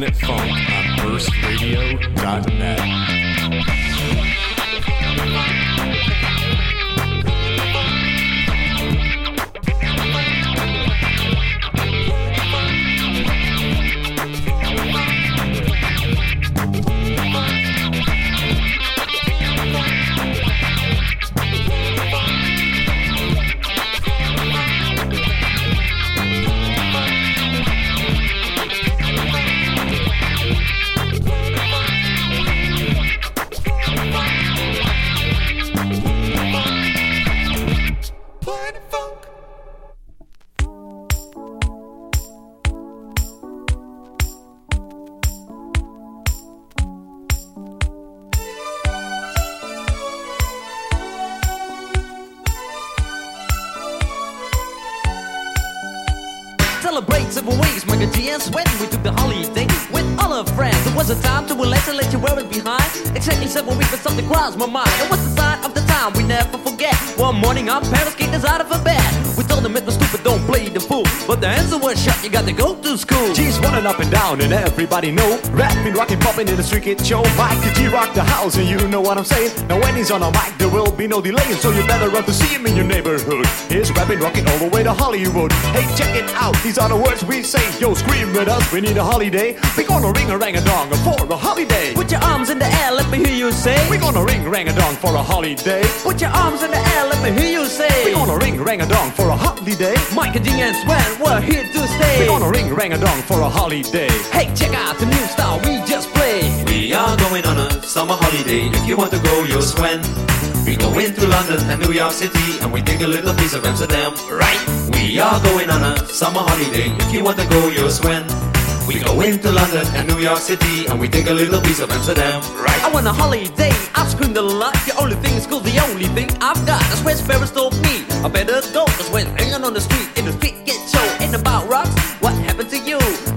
Planet Funk on burstradio.net. up and down and everybody know Rapping, rocking, popping in the street kid show Miker G rock the house and you know what I'm saying. Now when he's on a mic there will be no delay So you better run to see him in your neighborhood. He's rapping, rocking all the way to Hollywood. Hey check it out, these are the words we say. Yo scream with us, we need a holiday. We're gonna ring a rang a dong for a holiday. Put your arms in the air, let me hear you say. We're gonna ring rang a dong for a holiday. Put your arms in the air, let me hear you say. We're gonna ring rang a dong for a holiday. Mike and and Sweat, we're here to stay. We're gonna ring rang a dong for a holiday. Hey, check out the new style we just play. We are going on a summer holiday. If you want to go, you'll swim. We go into London and New York City and we take a little piece of Amsterdam, right? We are going on a summer holiday. If you want to go, you'll swim. We go into London and New York City and we take a little piece of Amsterdam, right? I want a holiday, I've screamed a lot. The only thing is cool, the only thing I've got. That's where Ferris told me. I better go, cause when hanging on the street, in the street get show, ain't about rocks. What happened to you?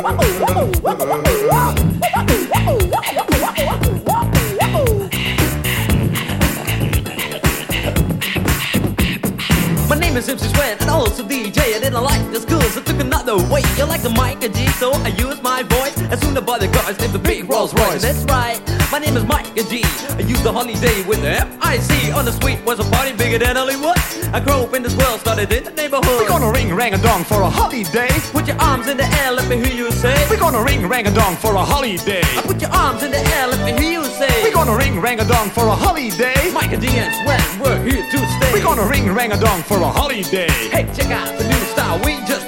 My name is MC Sven and also DJ. I didn't like the school, so took another way. You like the Miker G, so I use my voice. As soon the cars named the big Rolls Royce. That's right, my name is Mike and G. I use the holiday with the F-I-C. On the street was a party bigger than Hollywood. I grew up in this world, started in the neighborhood. We're gonna ring rang a dong for a holiday. Put your arms in the air, let me hear you say. We're gonna ring rang a dong for a holiday. I put your arms in the air, let me hear you say. We're gonna ring rang a dong for a holiday. Miker G and Sven, we're here to stay. We're gonna ring rang a dong for a holiday. Hey, check out the new style we just.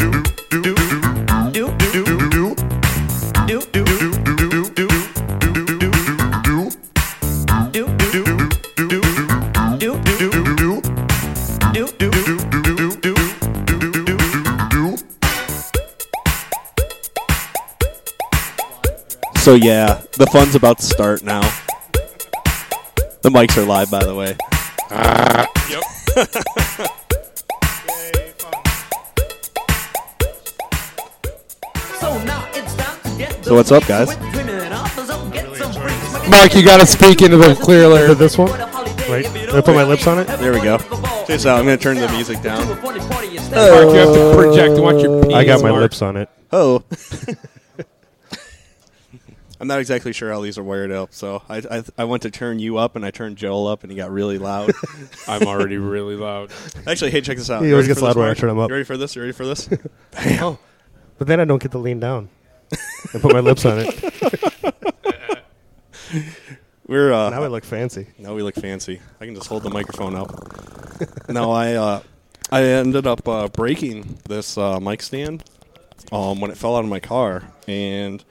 So yeah, the fun's about to start now. The mics are live, by the way. So now it's time to get So what's up, guys? Mike, you gotta speak into the clear layer of this one. Wait, Can I put my lips on it? There we go. Check this out. I'm gonna turn the music down. Mark, you have to project. I want your oh. penis. I got my Mark. lips on it. Oh. I'm not exactly sure how these are wired up, so I, I I went to turn you up and I turned Joel up and he got really loud. I'm already really loud. Actually, hey, check this out. He You always ready gets for this, loud when I Mark? turn him up. You ready for this? You ready for this? Oh, but then I don't get to lean down and put my lips on it. We're uh, Now I look fancy. Now we look fancy. I can just hold the microphone up. no, I uh, I ended up uh, breaking this uh, mic stand um, when it fell out of my car, and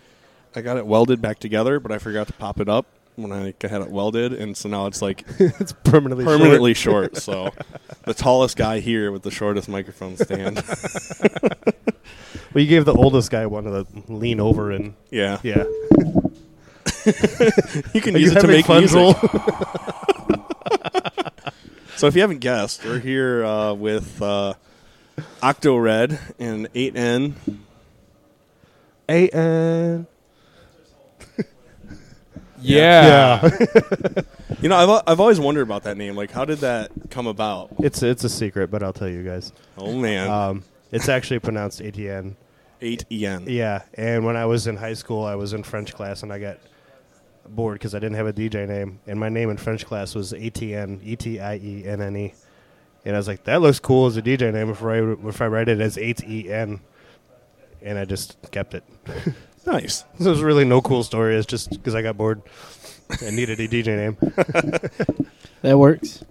I got it welded back together, but I forgot to pop it up when I had it welded, and so now it's like it's permanently short. permanently short. So the tallest guy here with the shortest microphone stand. Well, you gave the oldest guy one to lean over and Yeah, yeah. you can Are use you it to make fun, music. So if you haven't guessed, we're here uh, with uh, Octo Red and 8N. A N. Yeah. Yeah. You know, I've, I've always wondered about that name. Like, how did that come about? it's it's a secret, but I'll tell you guys. Oh, man. Um, it's actually pronounced ATN. 8EN. Yeah, and when I was in high school, I was in French class, and I got bored because I didn't have a DJ name, and my name in French class was ATN, E T I E N N E, and I was like, that looks cool as a DJ name if I if I write it as eight E N, and I just kept it. Nice. So there's really no cool story. It's just because I got bored and needed a DJ name. That works.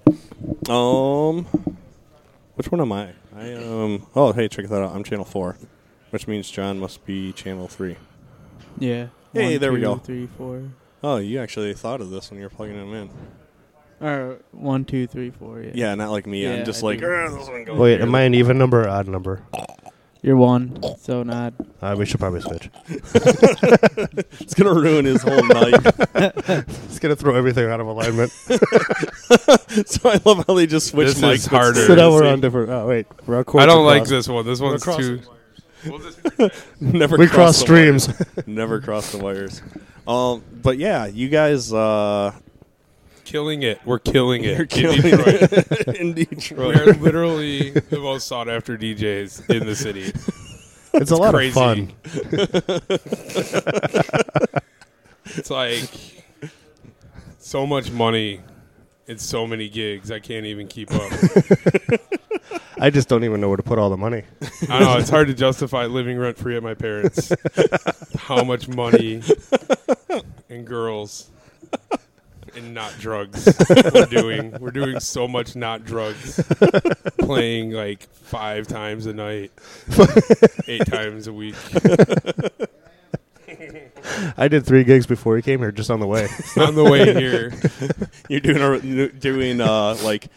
Um, which one am I? I um. Oh, hey, check that out. I'm channel four, which means John must be channel three. Yeah. Hey, One, there we go. Three, four. Oh, you actually thought of this when you were plugging them in. Or one, two, three, four. Yeah. Yeah, not like me. Yeah, I'm just I like, this one goes Wait, here." am I an even number or odd number? You're one, so not. Uh, we should probably switch. It's gonna ruin his whole night. It's gonna throw everything out of alignment. so I love how they just switch This is mics. but harder. so now we're on different. Oh wait, we're on I don't like this one. This one's across too. Never We cross cross the streams. wires. Never cross the wires. Um, but yeah, you guys uh, Killing it. We're killing it. You're in killing Detroit. it in Detroit. We're literally the most sought after DJs in the city. It's a lot crazy. of fun. It's like so much money and so many gigs. I can't even keep up. I just don't even know where to put all the money. I know it's hard to justify living rent free at my parents. How much money and girls and not drugs we're doing. We're doing so much not drugs. Playing like five times a night, eight times a week. I did three gigs before he came here, just on the way. On the way here, You're doing a, you're doing uh, like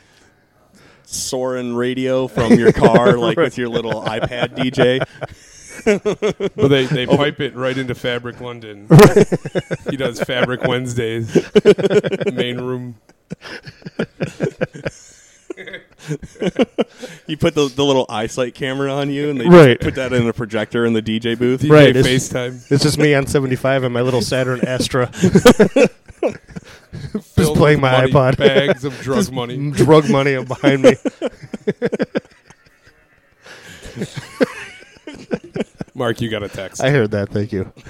Soren radio from your car, like with your little iPad DJ. But they, they oh. pipe it right into Fabric London. he does Fabric Wednesdays, main room. You put the, the little iSight camera on you, and they Right. put that in a projector in the DJ booth. DJ Right, it's- FaceTime. It's just me on 75 and my little Saturn Astra. filled playing with my money, iPod. Bags of drug money. Drug money behind me. Mark, you got a text. I heard that. Thank you.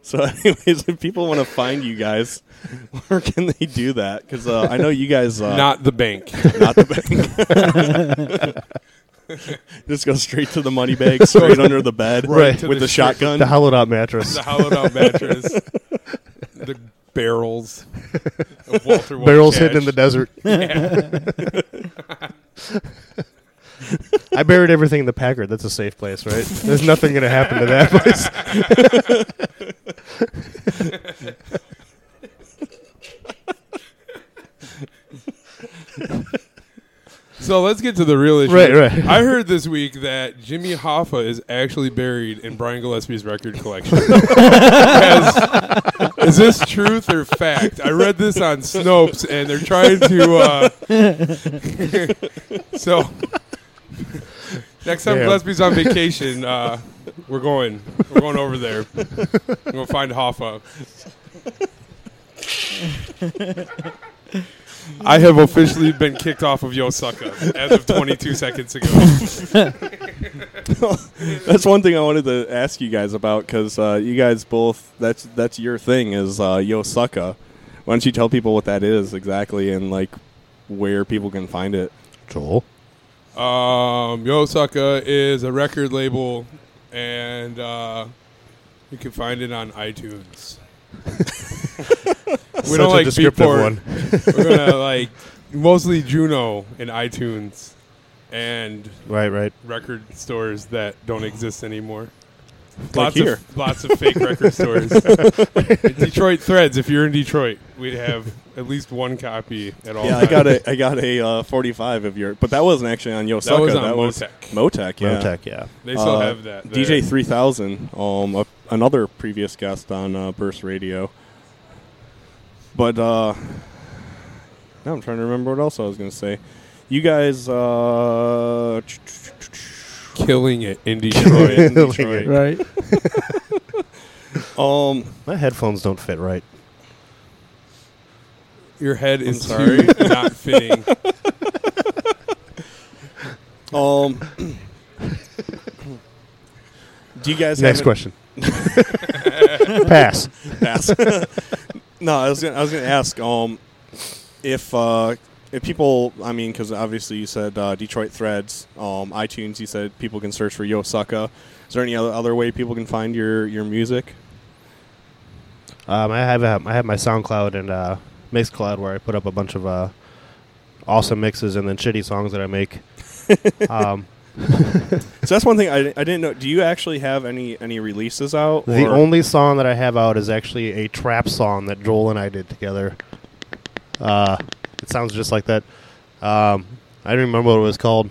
So, anyways, if people want to find you guys, where can they do that? Because uh, I know you guys uh, Not the bank. not the bank. Just go straight to the money bag, straight under the bed, Right. to with the the, strip- shotgun. The hollowed out mattress. the hollowed out mattress. the barrels. Of Walter White Barrels hidden in the desert. I buried everything in the Packard. That's a safe place, right? There's nothing going to happen to that place. So let's get to the real issue. Right, right. I heard this week that Jimmy Hoffa is actually buried in Brian Gillespie's record collection. Has- is this truth or fact? I read this on Snopes, and they're trying to. Uh, so next time Damn. Gillespie's on vacation, uh, we're going. We're going over there. We're going to find Hoffa. I have officially been kicked off of Yosaka as of 22 seconds ago. That's one thing I wanted to ask you guys about because uh, you guys both that's that's your thing is uh, Yosaka. Why don't you tell people what that is exactly and like where people can find it? Joel. Um, Yosaka is a record label, and uh, you can find it on iTunes. we Such don't a like descriptive Beatport. one. We're gonna like mostly Juno and iTunes. and Right, right. record stores that don't exist anymore. Like lots here. of lots of fake record stores. Detroit Threads. If you're in Detroit, we'd have at least one copy at all. Yeah, I got a I got a uh, 45 of your, but that wasn't actually on Yosaka. That was on that was Motech. Motech, yeah. Motech, yeah. They still Uh, have that. there. DJ 3000, um, a, another previous guest on uh, Burst Radio. But uh, now I'm trying to remember what else I was going to say. You guys, uh, killing it in Detroit. in Detroit. Right. Um, My headphones don't fit right. Your head is sorry. not fitting. um, do you guys Next have question. Pass. Pass. no, I was gonna, I was going to ask um, if uh, if people, I mean, because obviously you said uh, Detroit Threads, um, iTunes. You said people can search for Yo Sucka. Is there any other, other way people can find your your music? Um, I have uh, I have my SoundCloud and uh, Mixcloud where I put up a bunch of uh, awesome mixes and then shitty songs that I make. um, So that's one thing I, I didn't know. Do you actually have any any releases out? the or- only song that I have out is actually a trap song that Joel and I did together. Uh, it sounds just like that. Um, I don't remember what it was called.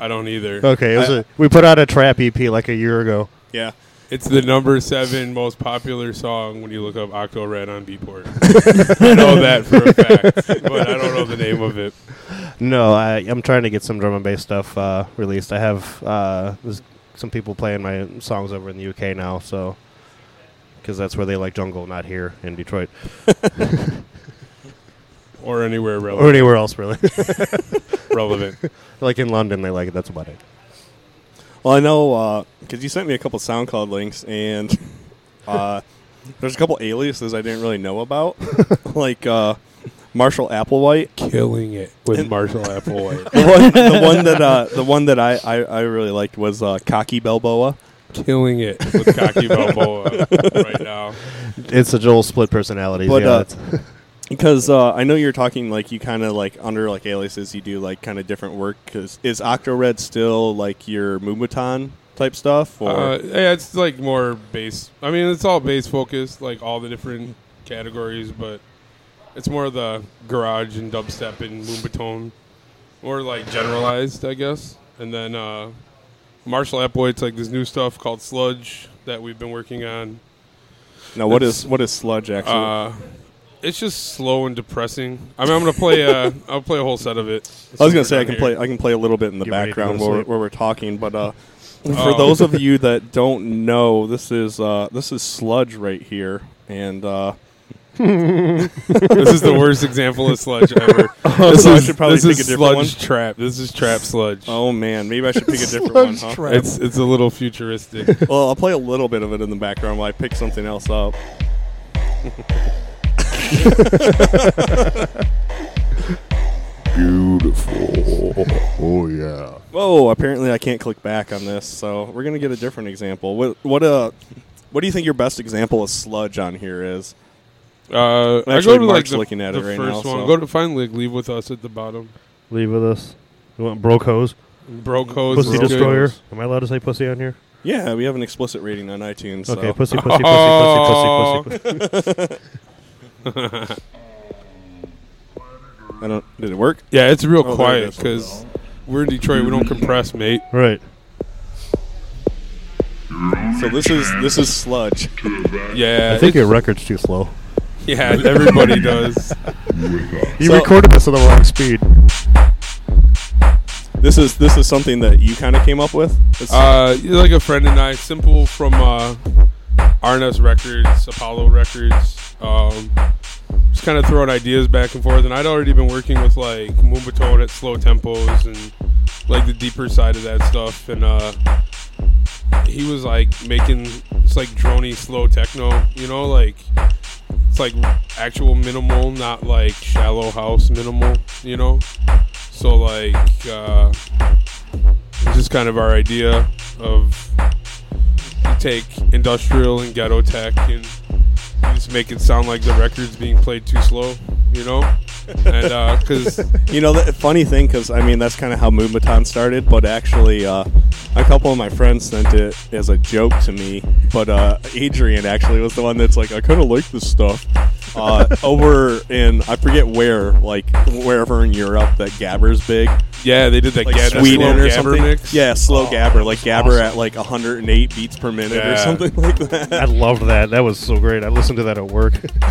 I don't either. Okay, it was I- a, we put out a trap EP like a year ago. yeah. It's the number seven most popular song when you look up Octo Red on Beatport. I know that for a fact, but I don't know the name of it. No, I, I'm trying to get some drum and bass stuff uh, released. I have uh, some people playing my songs over in the UK now, so because that's where they like jungle, not here in Detroit Or anywhere or anywhere else really. relevant. like in London, they like it. That's about it. Well, I know because you sent me a couple SoundCloud links, and uh, there's a couple aliases I didn't really know about, like uh, Marshall Applewhite. Killing it with And- Marshall Applewhite. The one, the one that uh, the one that I, I, I really liked was uh, Cocky Balboa. Killing it with Cocky Balboa right now. It's a Joel split personality. But, yeah, uh, it's- Because uh, I know you're talking like you kind of like under like aliases, you do like kind of different work. Because is Octo Red still like your Moombahton type stuff? Or Uh, yeah, it's like more bass. I mean, it's all bass focused, like all the different categories, but it's more the garage and dubstep and moombahton, or like generalized, I guess. And then uh, Marshall Applewhite's like this new stuff called Sludge that we've been working on. now what it's- is what is sludge actually? It's just slow and depressing. I mean, I'm gonna play. Uh, I'll play a whole set of it. I was gonna say I can here. play I can play a little bit in the Get ready to go background to where, sleep. where we're talking, but uh, for Oh. those of you that don't know, this is uh, this is sludge right here, and uh, this is the worst example of sludge ever. so this I is, should probably this pick a is different one. sludge trap. This is trap sludge. Oh man, maybe I should pick a different one. Huh? It's it's a little futuristic. Well, I'll play a little bit of it in the background while I pick something else up. beautiful. Oh yeah. Whoa! Apparently, I can't click back on this, so we're gonna get a different example. What what uh, what do you think your best example of sludge on here is? Uh, I Actually, go to like Mark's the, looking at the it right first now, one. so- Go to find like leave with us at the bottom. Leave with us. You want broke hose? Bro codes. Pussy broke destroyer. codes. Am I allowed to say pussy on here? Yeah, we have an explicit rating on iTunes. Okay, so. pussy, pussy, pussy, pussy, pussy, pussy. I don't. Did it work? Yeah, it's real Oh, there it quiet is. because we're in Detroit. We don't compress, mate. Right. So this is this is sludge. Yeah, I think your record's too slow. yeah, everybody does. You So- recorded this at the wrong speed. This is this is something that you kind of came up with. It's- Uh, you're like a friend and I, simple from uh, RNS Records, Apollo Records. Um, just kind of throwing ideas back and forth. And I'd already been working with like Moombahton at slow tempos and like the deeper side of that stuff. And uh, he was like making it's like drony slow techno, you know, like it's like actual minimal, not like shallow house minimal, you know. So like. Uh, just kind of our idea of take industrial and ghetto tech and just make it sound like the record's being played too slow, you know? and because You know, the funny thing, because I mean, that's kind of how Moombahton started, but actually, uh, a couple of my friends sent it as a joke to me. But uh, Adrian actually was the one that's like, I kind of like this stuff. Uh, over in, I forget where, like wherever in Europe that Gabber's big. yeah, they did that Like Gab- Sweden slow or Gabber something. mix. Yeah, slow Oh, Gabber, like that's Gabber awesome. at like 108 beats per minute or something like that. I loved that. That was so great. I listened to that at work.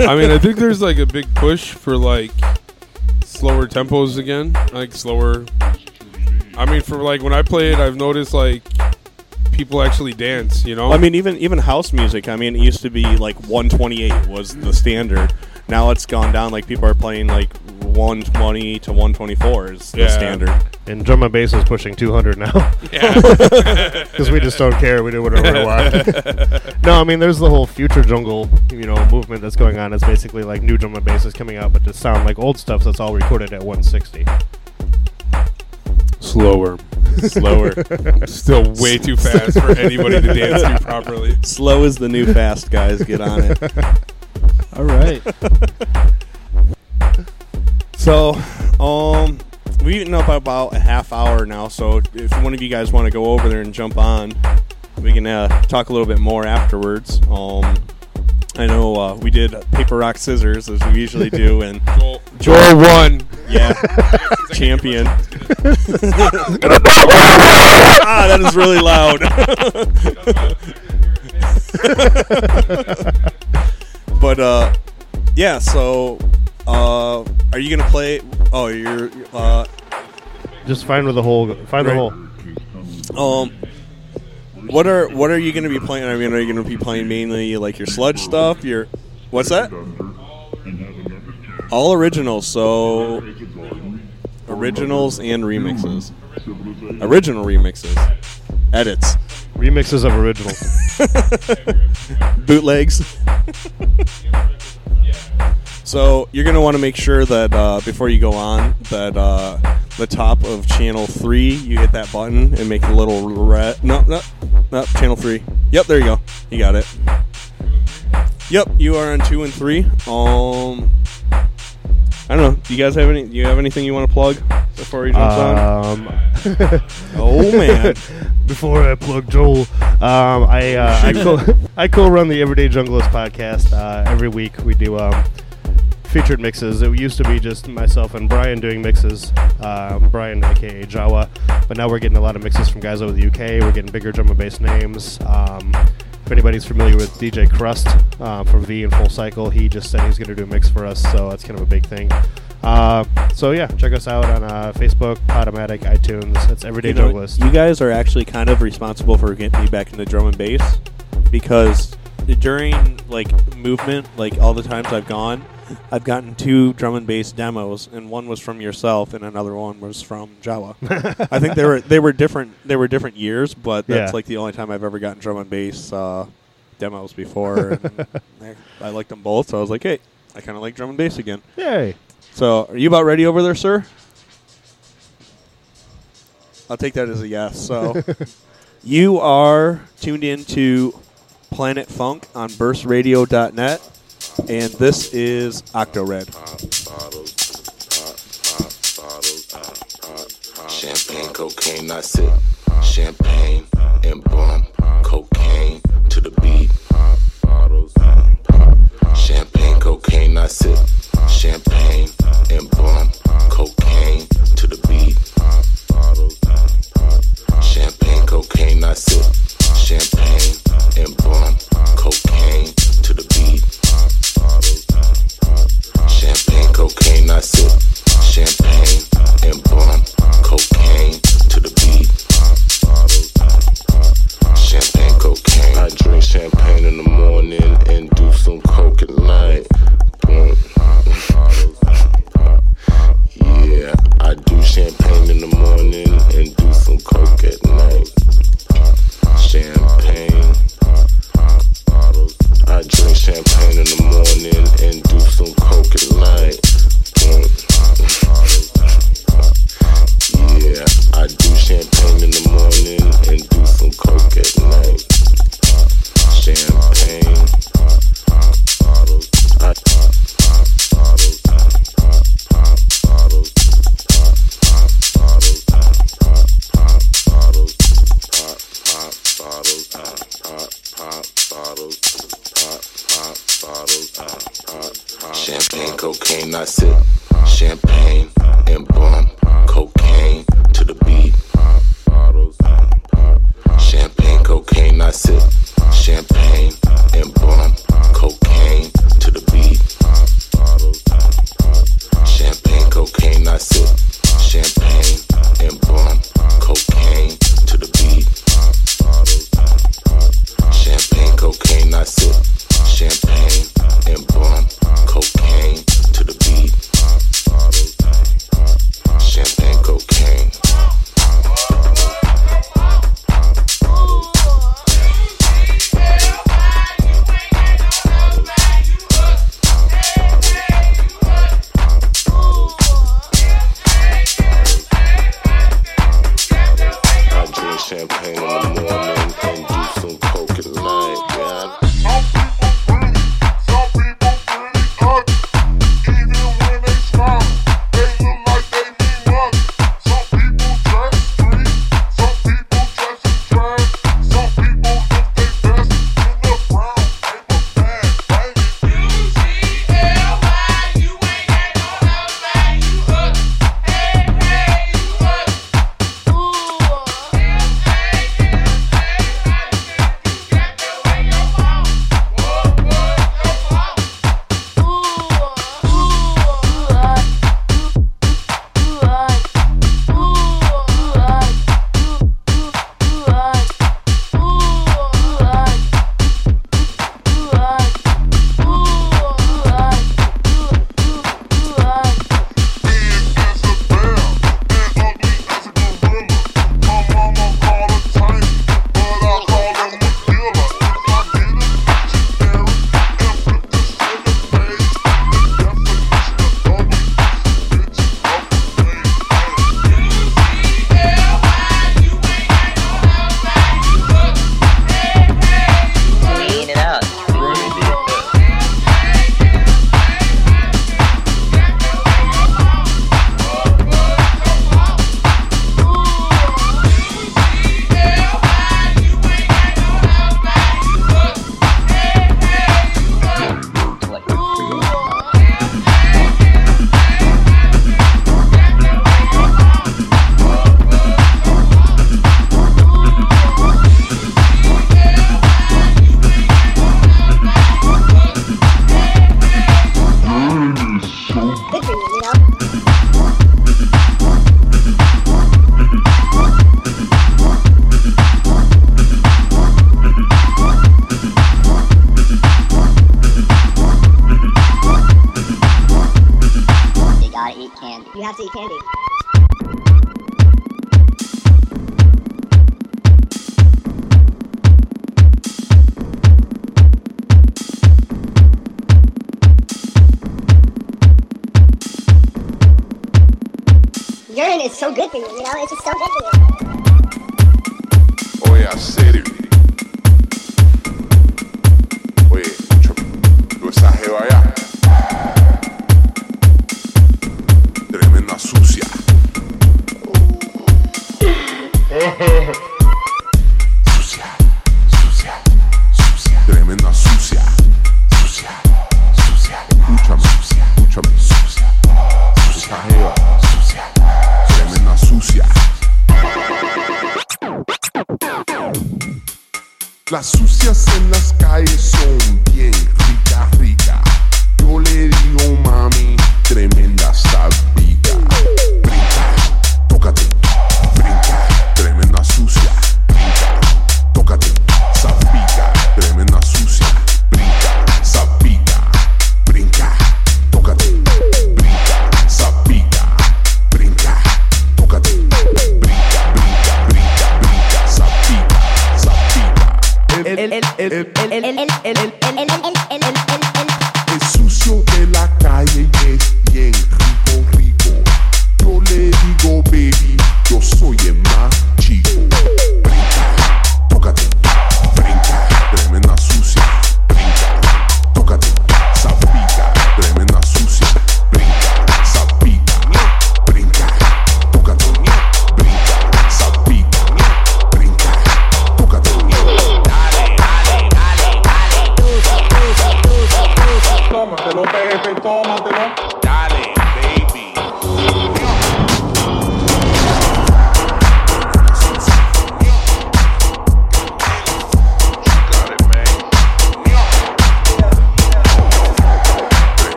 I mean, I think there's like a big push for like slower tempos again, like slower. I mean, for like when I play it, I've noticed like people actually dance. You know, I mean, even even house music. I mean, it used to be like 128 was the standard. Now it's gone down. Like people are playing like 120 to 124 is the Yeah. standard. And drum and bass is pushing 200 now. yeah, Because we just don't care. We do whatever we want. no, I mean, there's the whole future jungle, you know, movement that's going on. It's basically like new drum and bass is coming out, but to sound like old stuff that's all recorded at 160. Slower, Slower. still way too fast for anybody to dance to properly. Slow is the new fast, guys. Get on it. All right. So, um, we've eaten up about a half hour now. So, if one of you guys want to go over there and jump on, we can uh, talk a little bit more afterwards. Um, I know uh, we did paper rock scissors as we usually do, and Joel, Joel won. yeah, champion. ah, that is really loud. but uh, yeah. So, uh, are you gonna play? Oh, you're. Uh, Just fine with the hole, find the Right. hole. um, what are what are you gonna be playing? I mean, are you gonna be playing mainly like your sludge stuff? Your what's that? All originals. So originals and remixes. Original remixes. Edits. Remixes of originals. bootlegs. so you're gonna want to make sure that uh, before you go on, that uh, the top of channel three, you hit that button and make a little red. No, no, no. Channel three. Yep, there you go. You got it. Yep, you are on two and three. Um, I don't know. Do you guys have any? Do you have anything you want to plug before he jumps on? Um, Oh man. before I plug Joel, um, I uh, I, co- I co-run the Everyday Junglist podcast. Uh, every week we do um, featured mixes. It used to be just myself and Brian doing mixes. Um, Brian, aka Jawa, but now we're getting a lot of mixes from guys over the UK. We're getting bigger drum and bass names. Um, if anybody's familiar with DJ Krust uh, from V and Full Cycle, he just said he's going to do a mix for us, so that's kind of a big thing. Uh, so yeah, check us out on uh, Facebook, Podomatic, iTunes. That's Everyday you, know, Junglist. you guys are actually kind of responsible for getting me back into drum and bass because during like movement, like all the times I've gone, I've gotten two drum and bass demos, and one was from yourself, and another one was from Jawa. I think they were they were different they were different years, but that's Yeah. like the only time I've ever gotten drum and bass uh, demos before. and I, I liked them both, so I was like, hey, I kind of like drum and bass again. Yay! So, are you about ready over there, sir? I'll take that as a yes. So, you are tuned in to Planet Funk on burstradio.net, and this is Octo Red. Champagne, cocaine, I sip. Champagne and bum. Cocaine to the beat. Champagne, cocaine, I sip. Champagne and bum. Cocaine to the beat. Champagne, cocaine, I sip. Champagne and bum. Cocaine to the beat. Champagne, cocaine, I sip. Champagne and bum. Cocaine to the beat. Champagne, cocaine. I drink champagne in the morning and do some coke at night. Yeah, I do champagne in the morning and do some coke at night. Champagne. I drink champagne in the morning and do some coke at night. Yeah, I do champagne in the morning and do some coke at night. Champagne. Champagne, cocaine, I sip champagne and boom.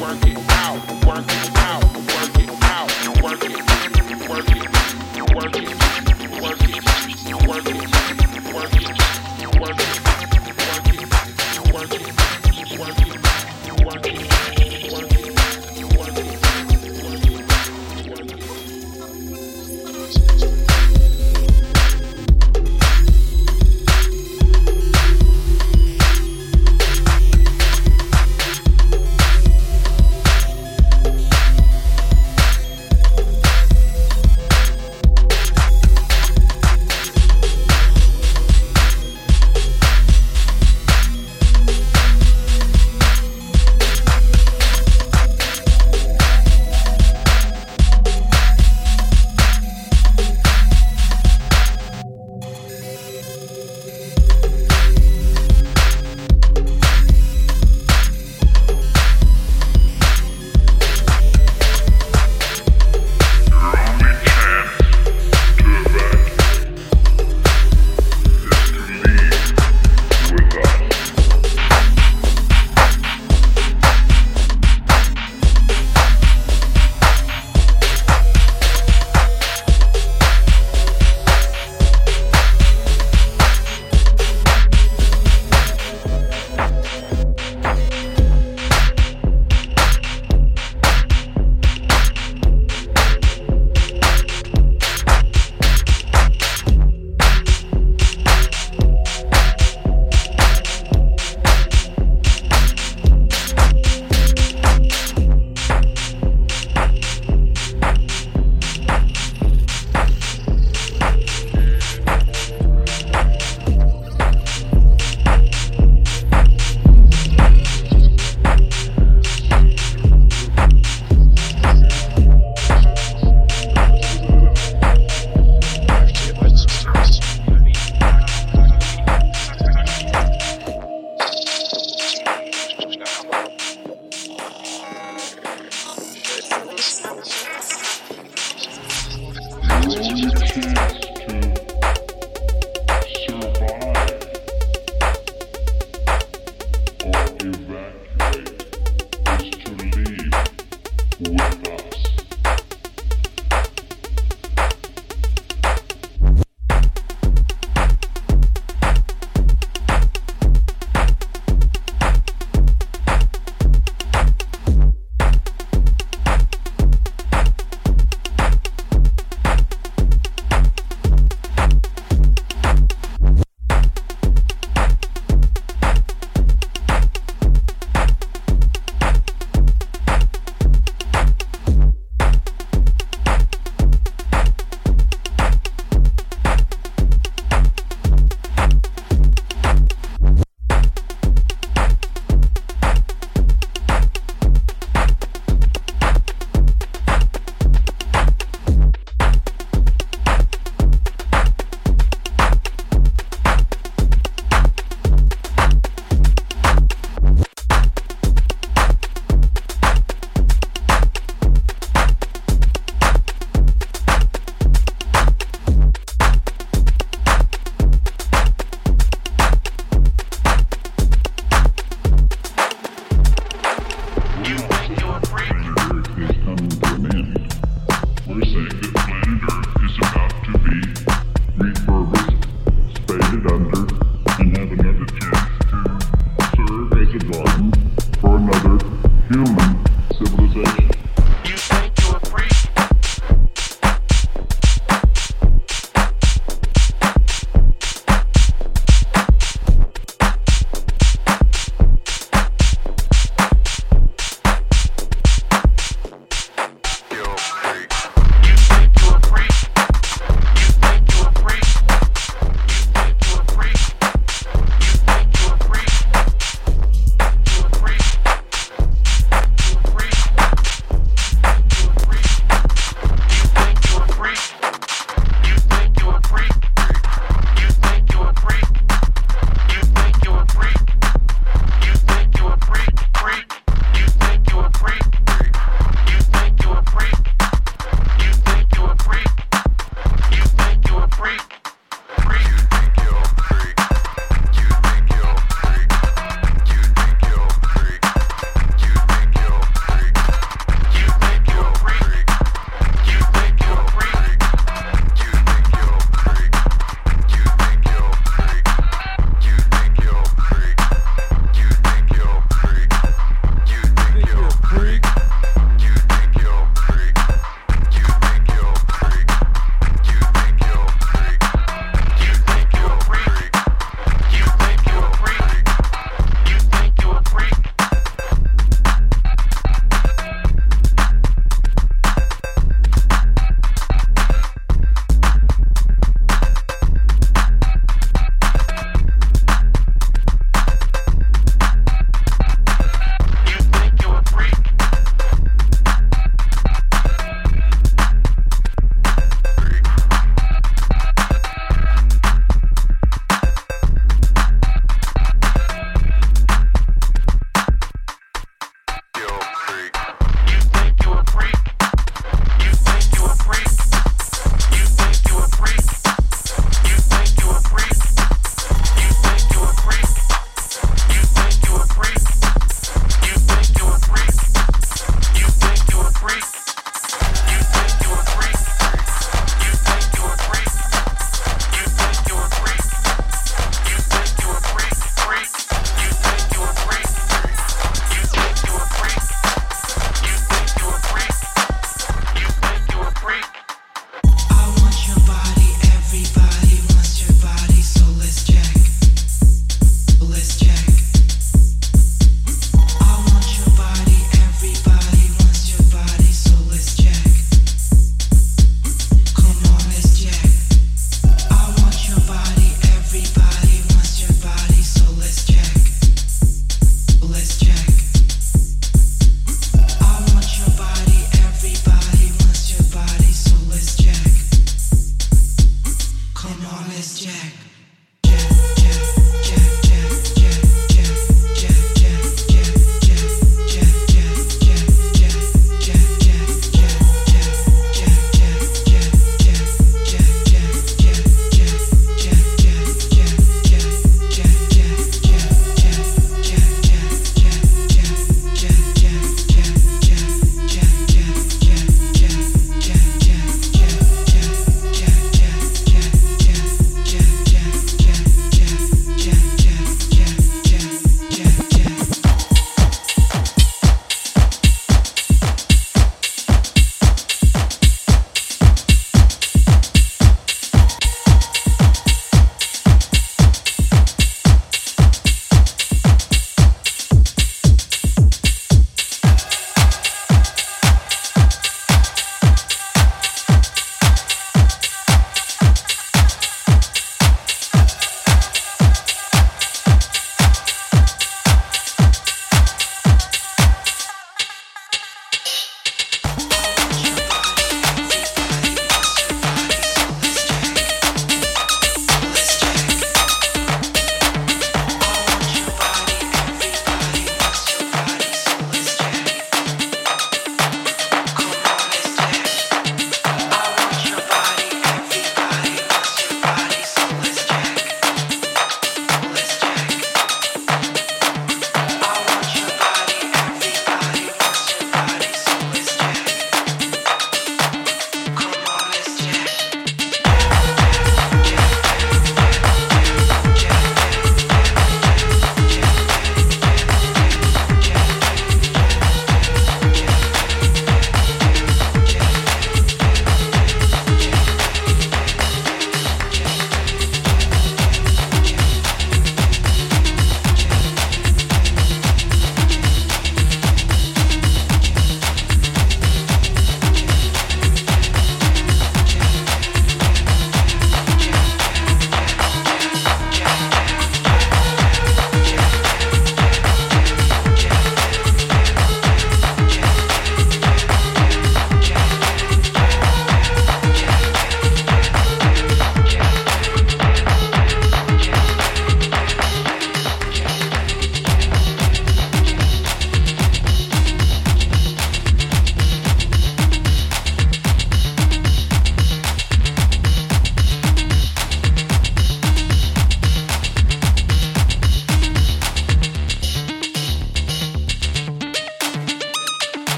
work it out, work it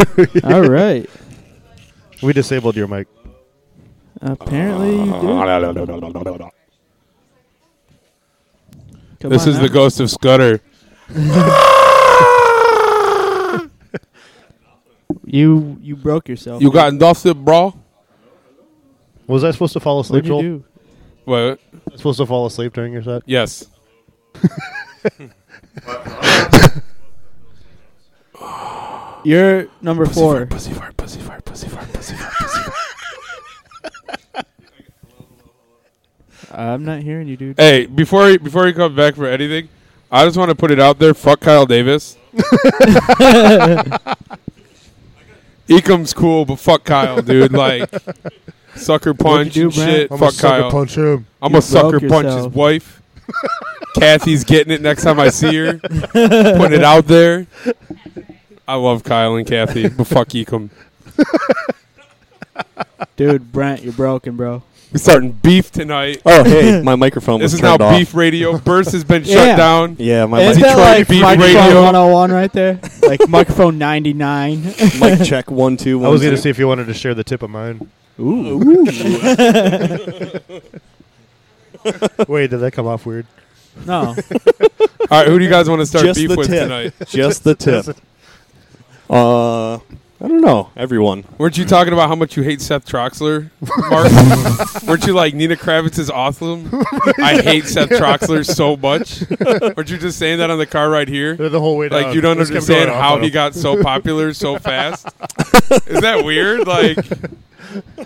All right. We disabled your mic. Apparently you do. Come this on is now. the ghost of Scudder. You you broke yourself. You got dusted, bro. Was I supposed to fall asleep, What'd you Joel? do? What? Supposed to fall asleep during your set? Yes. You're number four. Pussy fart, pussy fart, pussy fart, pussy fart, pussy fart. I'm not hearing you, dude. Hey, before he, before he comes back for anything, I just want to put it out there. Fuck Kyle Davis. Ecom's cool, but fuck Kyle, dude. Like sucker punch do, and Brent? shit. I'm fuck a sucker Kyle. punch him. I'm You a sucker broke punch his wife. Kathy's getting it next time I see her. Putting it out there. I love Kyle and Kathy, but fuck Ecom. Dude, Brent, you're broken, bro. We're starting beef tonight. Oh, hey, my microphone This was is now turned off. beef radio. Burst has been Yeah. shut down. Yeah, my Isn't mic, that Detroit like Beef microphone Radio. 101 right there? like microphone 99. mic check one two one. I was going two. to see if you wanted to share the tip of mine. Ooh. Wait, did that come off weird? no. All right, who do you guys want to start Just beef the with tip. tonight? Just the tip. Uh, I don't know. Everyone. Weren't you talking about how much you hate Seth Troxler, Mark? Weren't you like Nina Kraviz is awesome? I hate Seth Troxler so much. Weren't you just saying that on the car ride here? The whole way down. Like you don't Just kept understand off how on he him. got so popular so fast. Is that weird? Like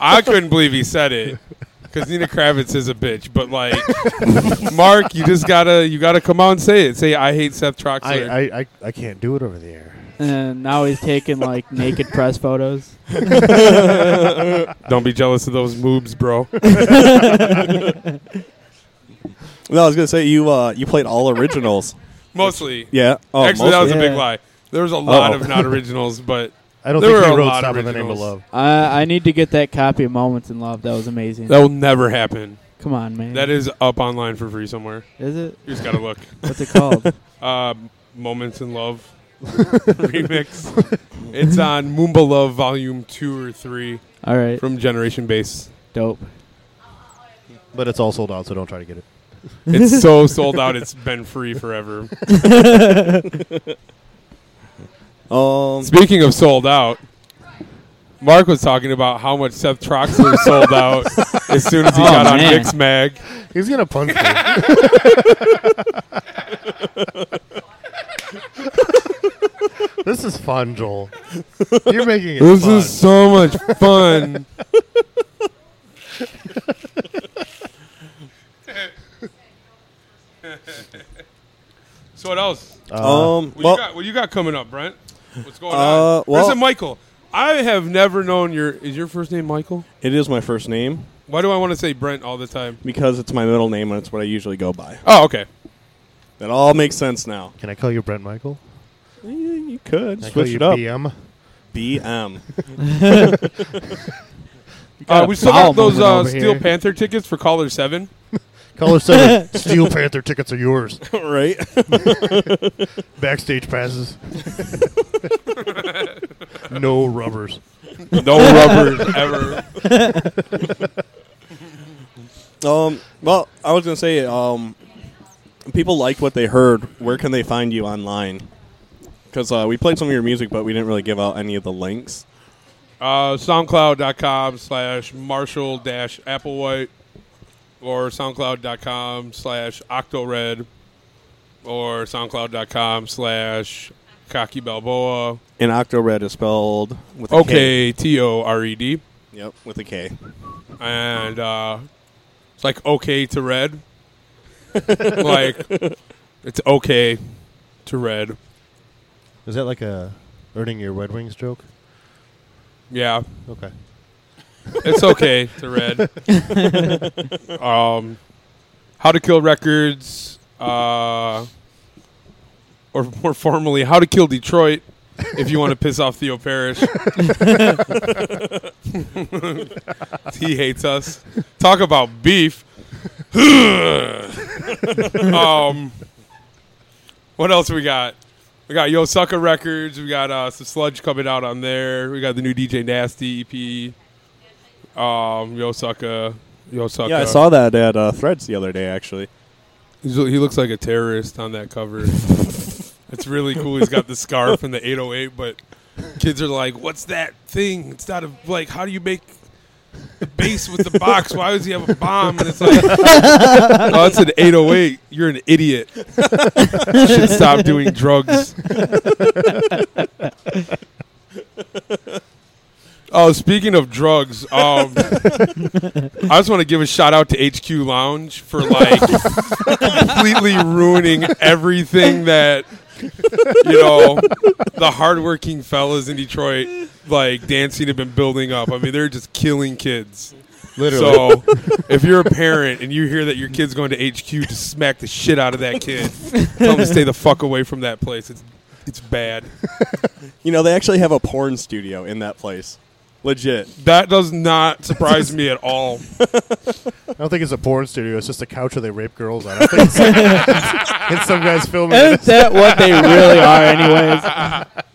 I couldn't believe he said it because Nina Kraviz is a bitch. But like Mark, you just gotta you gotta come out and say it. Say I hate Seth Troxler. I, I, I, I can't do it over the air. And now he's taking like naked press photos. don't be jealous of those moobs, bro. No, I was gonna say you. Uh, you played all originals. Mostly. Yeah. Oh, Actually, that was mostly. a big Yeah. lie. There was a lot Uh-oh. of not originals, but I don't There think were he a wrote lot of Stop in the Name of originals. Love. I I need to get that copy of Moments in Love. That was amazing. that will never happen. Come on, man. That is up online for free somewhere. Is it? You just gotta look. What's it called? Uh, Moments in Love remix. It's on Moomba Love Volume Two or Three All right. from Generation Bass. Dope. But it's all sold out, so don't try to get it. It's so sold out. It's been free forever. Um. Speaking of sold out, Mark was talking about how much Seth Troxler sold out as soon as he Oh, got on man. Mixmag. He's going to punch me. this is fun, Joel. You're making it This fun. is so much fun. so what else? Uh, um. What Well, you got? What you got coming up, Brent? What's going Uh, on? well- Listen, Michael. I have never known your. Is your first name Michael? it is my first name Why do I want to say Brent all the time? because it's my middle name and it's what I usually go by. Oh, okay. That all makes sense now. Can I call you Brent Michael? Yeah, you could Can I switch it up. BM? BM. Uh, we still foul got those uh, Steel. Panther tickets for Caller Seven. Caller 7. Steel Panther tickets are yours. right. Backstage passes. no rubbers. No rubbers ever. Um. Well, I was gonna say. Um. People liked what they heard. Where can they find you online? Because uh, we played some of your music, but we didn't really give out any of the links. Uh, SoundCloud.com slash Marshall dash Applewhite or SoundCloud.com slash Octored or SoundCloud.com slash Cocky Balboa. And Octo Red is spelled with a K. Okay, T O R E D. Yep, with a K. And uh, it's like okay to red. like, it's okay to red. Is that like a earning your Red Wings joke? Yeah. Okay. It's okay to red. um, How to Kill Records, uh, or more formally, How to Kill Detroit. If you want to piss off Theo Parrish, he hates us. Talk about beef. um, What else we got? We got Yo Sucker Records. We got uh, some sludge coming out on there. We got the new DJ Nasty EP. Um, Yo Sucker. Yo Sucker. Yeah, I saw that at uh, Threads the other day. Actually, He's, he looks like a terrorist on that cover. it's really cool. He's got the scarf and the 808, but kids are like, "What's that thing? It's not a like. How do you make bass with the box? Why does he have a bomb?" And it's like, "Oh, it's an 808. You're an idiot. you should stop doing drugs." Oh, speaking of drugs, um, I just want to give a shout out to HQ Lounge for like completely ruining everything that you know the hardworking fellas in Detroit like dancing have been building up. I mean, they're just killing kids. Literally. So, if you're a parent and you hear that your kid's going to HQ to smack the shit out of that kid, tell them to stay the fuck away from that place. It's it's bad. you know they actually have a porn studio in that place. Legit. That does not surprise me at all. I don't think it's a porn studio. It's just a couch where they rape girls on. I think it's, it's, it's some guys filming. Isn't it. that what they really are, anyways?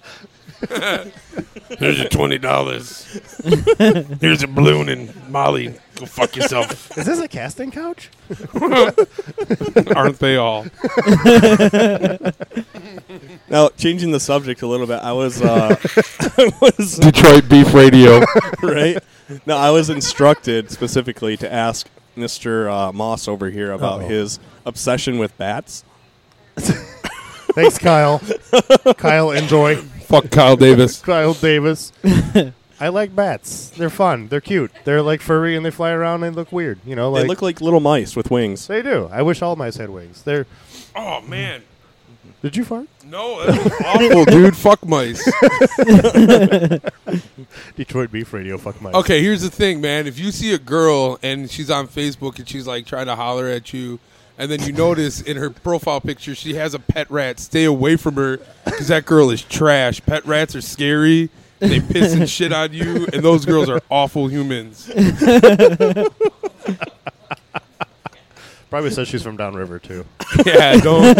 Here's your twenty dollars. Here's a balloon and Molly. Go fuck yourself. Is this a casting couch? Aren't they all? Now, changing the subject a little bit, I was, uh, I was Detroit Beef Radio. right. No, I was instructed specifically to ask Mr. Uh, Moss over here about Uh-oh. his obsession with bats. Thanks, Kyle. Kyle, enjoy. Fuck Kyle Davis. Kyle Davis. I like bats. They're fun. They're cute. They're like furry and they fly around and they look weird. You know, like they look like little mice with wings. they do. I wish all mice had wings. They're. Oh man. Did you fart? No, that was awful, dude. Fuck mice. Detroit Beef Radio. Fuck mice. Okay, here's the thing, man. If you see a girl and she's on Facebook and she's like trying to holler at you, and then you notice in her profile picture she has a pet rat, stay away from her because that girl is trash. Pet rats are scary. They piss and shit on you, and those girls are awful humans. Probably says she's from downriver too. Yeah, don't.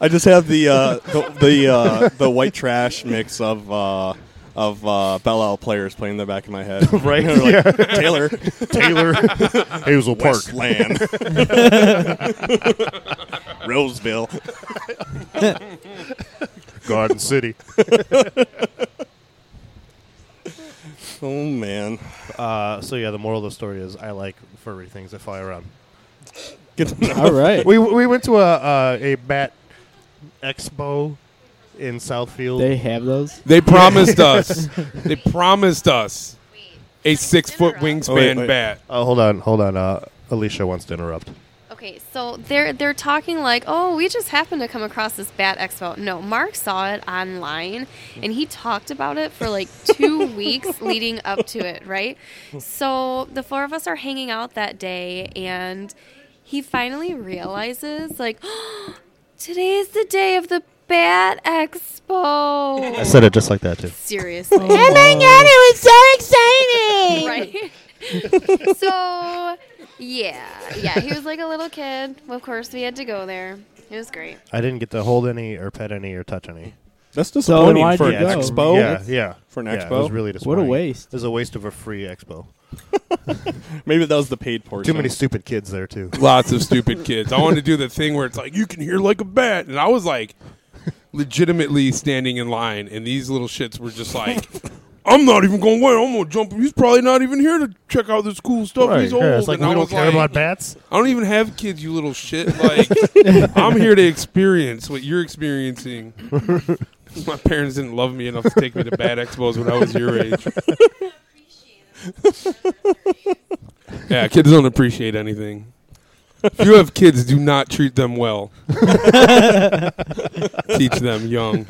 I just have the uh, the the, uh, the white trash mix of uh, of uh, Belle Isle players playing in the back of my head. Right? They're like, Yeah. Taylor, Taylor, Hazel Park. Westland, Roseville. Garden City. Oh man. Uh, so yeah, the moral of the story is I like furry things that fly around. Good to know. All right. We we went to a uh, a bat expo in Southfield. They have those. They promised us. They promised us a six foot wingspan Oh, wait, wait. bat. Oh, hold on, hold on. Uh, Alicia wants to interrupt. Okay, so they're they're talking like, oh, we just happened to come across this Bat Expo. No, Mark saw it online, and he talked about it for like two weeks leading up to it, right? So the four of us are hanging out that day, and he finally realizes, like, today is the day of the Bat Expo. I said it just like that too. Seriously. Oh my god, it was so exciting! right? so, yeah, yeah, he was like a little kid. Of course, we had to go there. It was great. I didn't get to hold any or pet any or touch any. That's So disappointing why'd for you an go? expo. Yeah, yeah. For an Yeah, expo. it was really disappointing. What a waste. It was a waste of a free expo. Maybe that was the paid portion. Too many stupid kids there too. Lots of stupid kids. I wanted to do the thing where it's like you can hear like a bat, and I was like, legitimately standing in line, and these little shits were just like, "I'm not even going to wait. I'm going to jump. He's probably not even here to check out this cool stuff. Right, He's old." yeah, it's like And we I don't was care like, about bats. I don't even have kids, you little shit. Like, I'm here to experience what you're experiencing. My parents didn't love me enough to take me to bad expos when I was your age. yeah, kids don't appreciate anything. If you have kids, do not treat them well. Teach them young.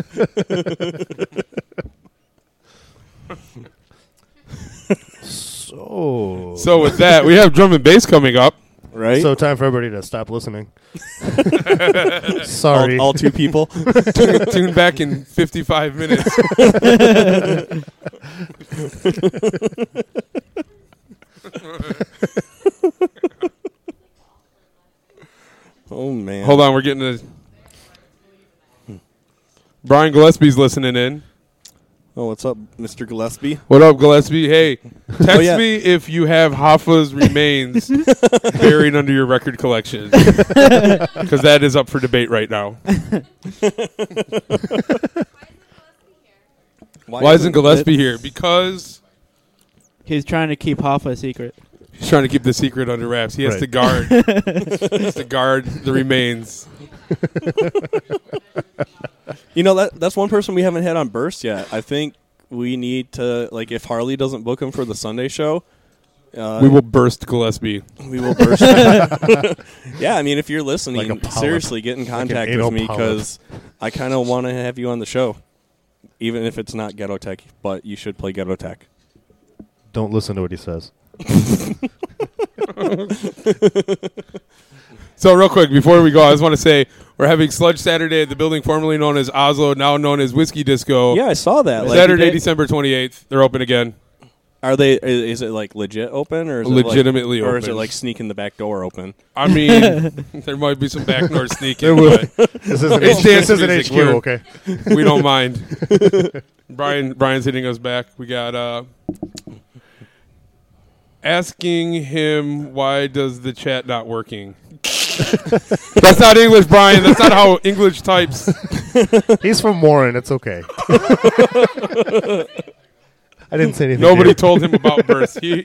So, So with that, we have drum and bass coming up. Right? So time for everybody to stop listening. Sorry, all, all two people. tune, tune back in 55 minutes. Oh man. Hold on, we're getting a. Hmm. Brian Gillespie's listening in. Oh, what's up, Mr. Gillespie? What up, Gillespie? Hey, oh, text Oh, yeah. me if you have Hoffa's remains buried under your record collection, because that is up for debate right now. Why, isn't Gillespie here? Because He's trying to keep Hoffa a secret. He's trying to keep the secret under wraps. He has Right. to guard. he has to guard the remains. You know that that's one person we haven't had on Burst yet. I think we need to like if Harley doesn't book him for the Sunday show. Uh, we will burst Gillespie. We will burst. yeah, I mean, if you're listening, Like a polyp. seriously, get in contact anal with me polyp. because I kind of want to have you on the show, even if it's not Ghetto Tech. But you should play Ghetto Tech. Don't listen to what he says. So real quick before we go, I just want to say we're having Sludge Saturday at the building formerly known as Oslo, now known as Whiskey Disco. Yeah, I saw that. Like, Saturday, they- December twenty eighth. They're open again. Are they? Is it like legit open or is Legitimately it like, or is it open. like sneaking the back door open? I mean, there might be some backdoor sneaking. There will. but This isn't it's H- this isn't music. HQ, We're- okay? We don't mind. Brian, Brian's hitting us back. We got uh, asking him why does the chat not working. That's not English, Brian. That's not how English types. He's from Warren. It's okay. I didn't say anything. Nobody here. told him about Burst. He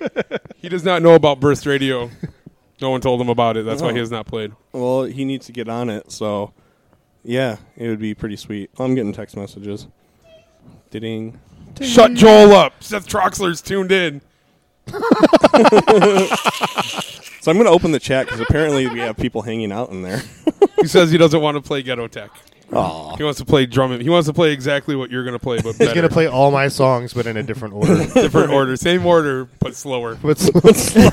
he does not know about Burst Radio. No one told him about it. That's why Oh. he has not played. Well, he needs to get on it. So, yeah, it would be pretty sweet. Oh, I'm getting text messages. Ding. Shut Joel up. Seth Troxler's tuned in. So I'm going to open the chat because apparently we have people hanging out in there. He says he doesn't want to play Ghetto Tech. Aw. He wants to play drum. He wants to play exactly what you're going to play, but He's better. gonna play all my songs, but in a different order. different order, same order, but slower. But slower.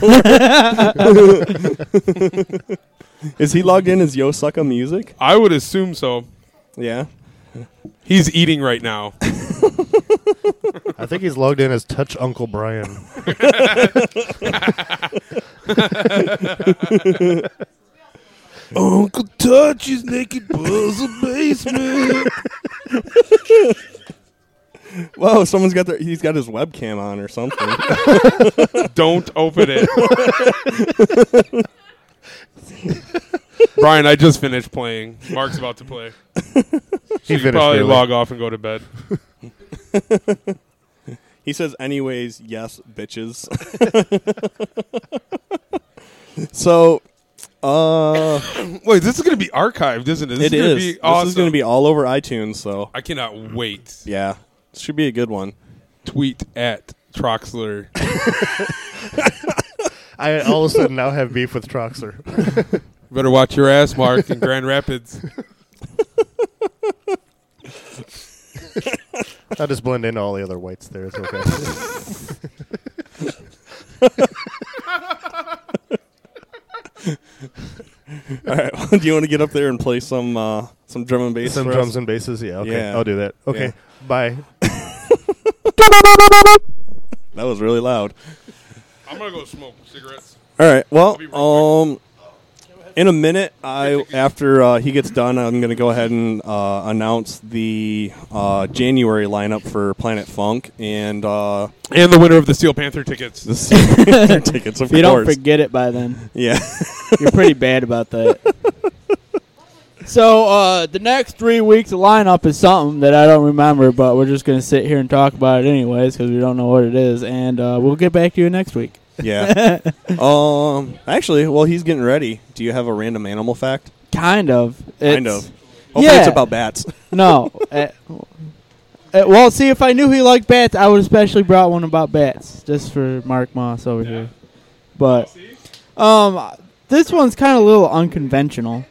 Is he logged in as Yo Sucka Music? I would assume so. Yeah. He's eating right now. I think he's logged in as Touch Uncle Brian. Uncle Touch is naked puzzle basement. Whoa, someone's got their he's got his webcam on or something. Don't open it. Brian, I just finished playing. Mark's about to play. So He you finished probably early. log off and go to bed. he says anyways, yes, bitches. so uh Wait, this is going to be archived, isn't it? This it is. Gonna is. Be This is going to be all over iTunes, so I cannot wait. yeah. This should be a good one. Tweet at Troxler. I all of a sudden now have beef with Troxler. Better watch your ass, Mark, in Grand Rapids. I'll just blend in all the other whites there. It's okay. All right. Well, do you want to get up there and play some uh, some drum and bass? Some for drums us? and basses. Yeah. Okay. Yeah. I'll do that. Okay. Yeah. Bye. That was really loud. I'm going to go smoke cigarettes. All right. Well, um, in a minute, I after uh, he gets done, I'm going to go ahead and uh, announce the uh, January lineup for Planet Funk and uh, And the winner of the Steel Panther tickets. the Steel Panther tickets. Of if you don't course. forget it by then, yeah. you're pretty bad about that. So uh, the next three weeks of lineup is something that I don't remember, but we're just gonna sit here and talk about it anyways because we don't know what it is, and uh, we'll get back to you next week. Yeah. um. Actually, well, he's getting ready, do you have a random animal fact? Kind of. kind It's- of. Hopefully, yeah. it's about bats. No. uh, uh, well, see, if I knew he liked bats, I would especially brought one about bats, just for Mark Moss over here. But um, this one's kind of a little unconventional,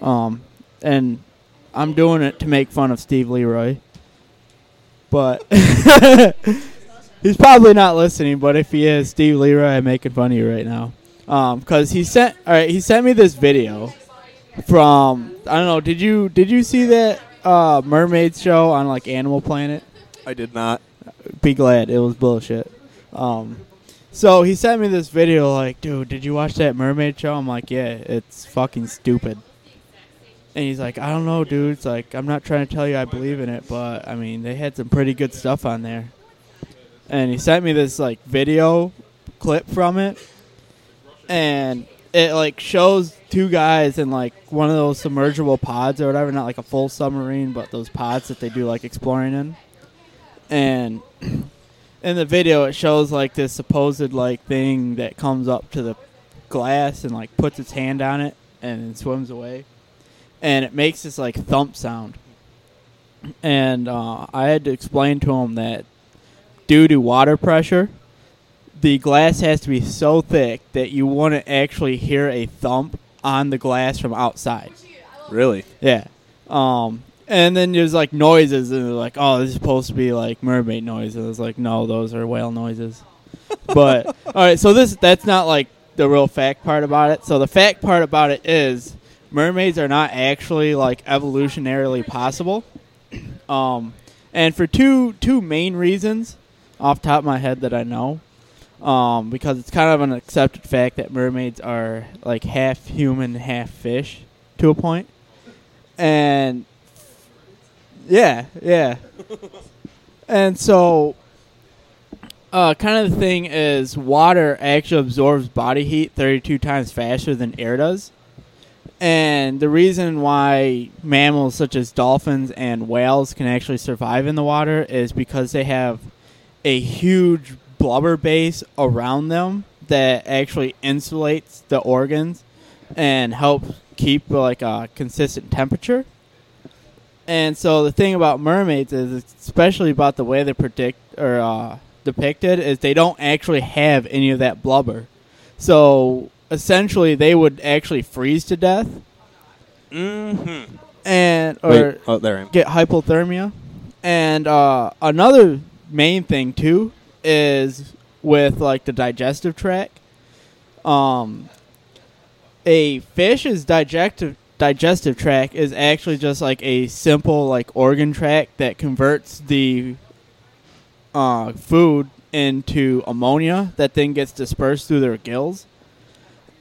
um, and I'm doing it to make fun of Steve Leroy. But he's probably not listening. But if he is, Steve Leroy, I'm making fun of you right now, because he sent all right. He sent me this video from I don't know. Did you did you see that uh, mermaid show on like Animal Planet? I did not. Be glad it was bullshit. Um, so he sent me this video like, dude, did you watch that mermaid show? I'm like, yeah, it's fucking stupid. And he's like, I don't know, dude. It's like I'm not trying to tell you I believe in it, but I mean they had some pretty good stuff on there. And he sent me this like video clip from it, and it like shows two guys in like one of those submergible pods or whatever, not like a full submarine, but those pods that they do like exploring in. And in the video, it shows like this supposed like thing that comes up to the glass and like puts its hand on it and swims away, and it makes this like thump sound. And uh, I had to explain to him that due to water pressure, the glass has to be so thick that you want to actually hear a thump on the glass from outside. Really? Yeah. Um, and then there's like noises, and they're like, "Oh, this is supposed to be like mermaid noises." And it's like, "No, those are whale noises." but all right, so this that's not like the real fact part about it. So the fact part about it is mermaids are not actually like evolutionarily possible. Um, and for two two main reasons, off top of my head that I know, um, because it's kind of an accepted fact that mermaids are like half human, half fish to a point, and yeah, yeah, and so uh, kind of the thing is water actually absorbs body heat 32 times faster than air does. And the reason why mammals such as dolphins and whales can actually survive in the water is because they have a huge blubber base around them that actually insulates the organs and helps keep like a consistent temperature. And so the thing about mermaids is, especially about the way they predict or uh, depicted, is they don't actually have any of that blubber. So essentially, they would actually freeze to death. Mm-hmm. And or Wait, oh, there I am. get hypothermia. And uh, another main thing too is with like the digestive tract. Um, a fish's digestive digestive tract is actually just like a simple like organ tract that converts the uh, food into ammonia that then gets dispersed through their gills.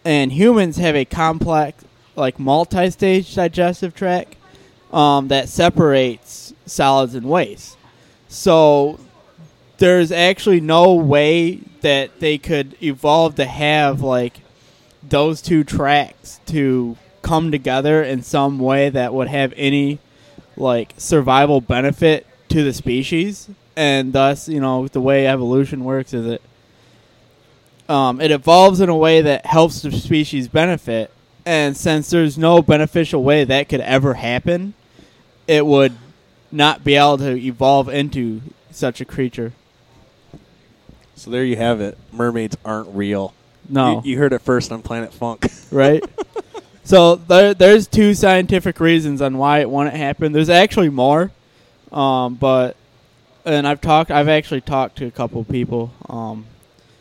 And humans have a complex, like multi-stage digestive tract um, that separates solids and waste. So there's actually no way that they could evolve to have like those two tracks to come together in some way that would have any like survival benefit to the species. And thus you know the way evolution works is it um, it evolves in a way that helps the species benefit. And since there's no beneficial way that could ever happen it would not be able to evolve into such a creature So there you have it. Mermaids aren't real. No. You, you heard it first on Planet Funk. right? so there, there's two scientific reasons on why it wouldn't happen. There's actually more, um, but and I've talked. I've actually talked to a couple people um,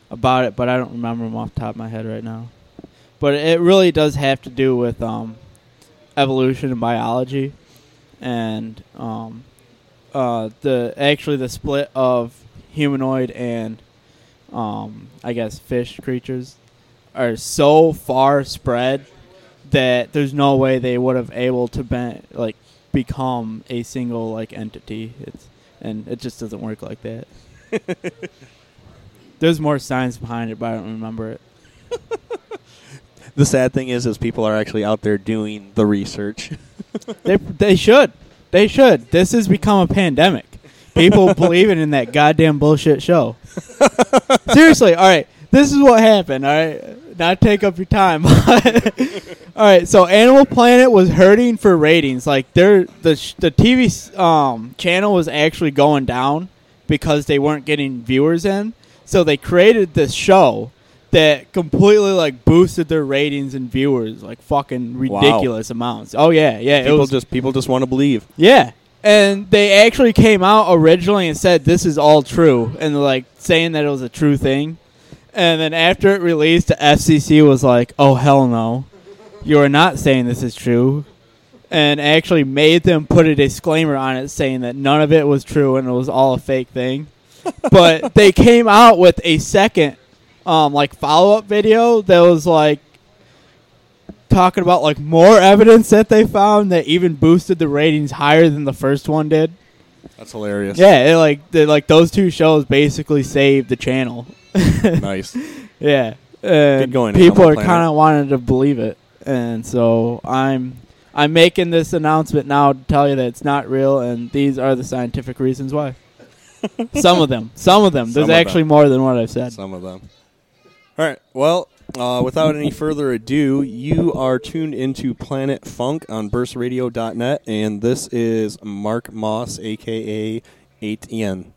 about it, but I don't remember them off the top of my head right now. But it really does have to do with um, evolution and biology, and um, uh, the actually the split of humanoid and um, I guess fish creatures are so far spread that there's no way they would have able to be, like become a single like entity. It's and it just doesn't work like that. There's more science behind it, but I don't remember it. the sad thing is, is people are actually out there doing the research. they they should. They should. This has become a pandemic. People believing in that goddamn bullshit show. Seriously, all right. This is what happened. All right, not take up your time. all right, so Animal Planet was hurting for ratings. Like their the sh- the TV um, channel was actually going down because they weren't getting viewers in. So they created this show that completely like boosted their ratings and viewers like fucking Wow. ridiculous amounts. Oh yeah, yeah. it people was- just people just want to believe. yeah. And they actually came out originally and said this is all true and like saying that it was a true thing. And then after it released, the FCC was like, "Oh hell no. You are not saying this is true." And actually made them put a disclaimer on it saying that none of it was true and it was all a fake thing. but they came out with a second um like follow-up video that was like talking about like more evidence that they found that even boosted the ratings higher than the first one did. That's hilarious. Yeah, it, like the, like those two shows basically saved the channel. nice. Yeah. And going. People are kind of wanting to believe it, and so I'm I'm making this announcement now to tell you that it's not real, and these are the scientific reasons why. some of them. Some of them. Some There's of actually them. more than what I've said. Some of them. All right. Well, uh, without any further ado, you are tuned into Planet Funk on burstradio.net, and this is Mark Moss, aka 8 Yen.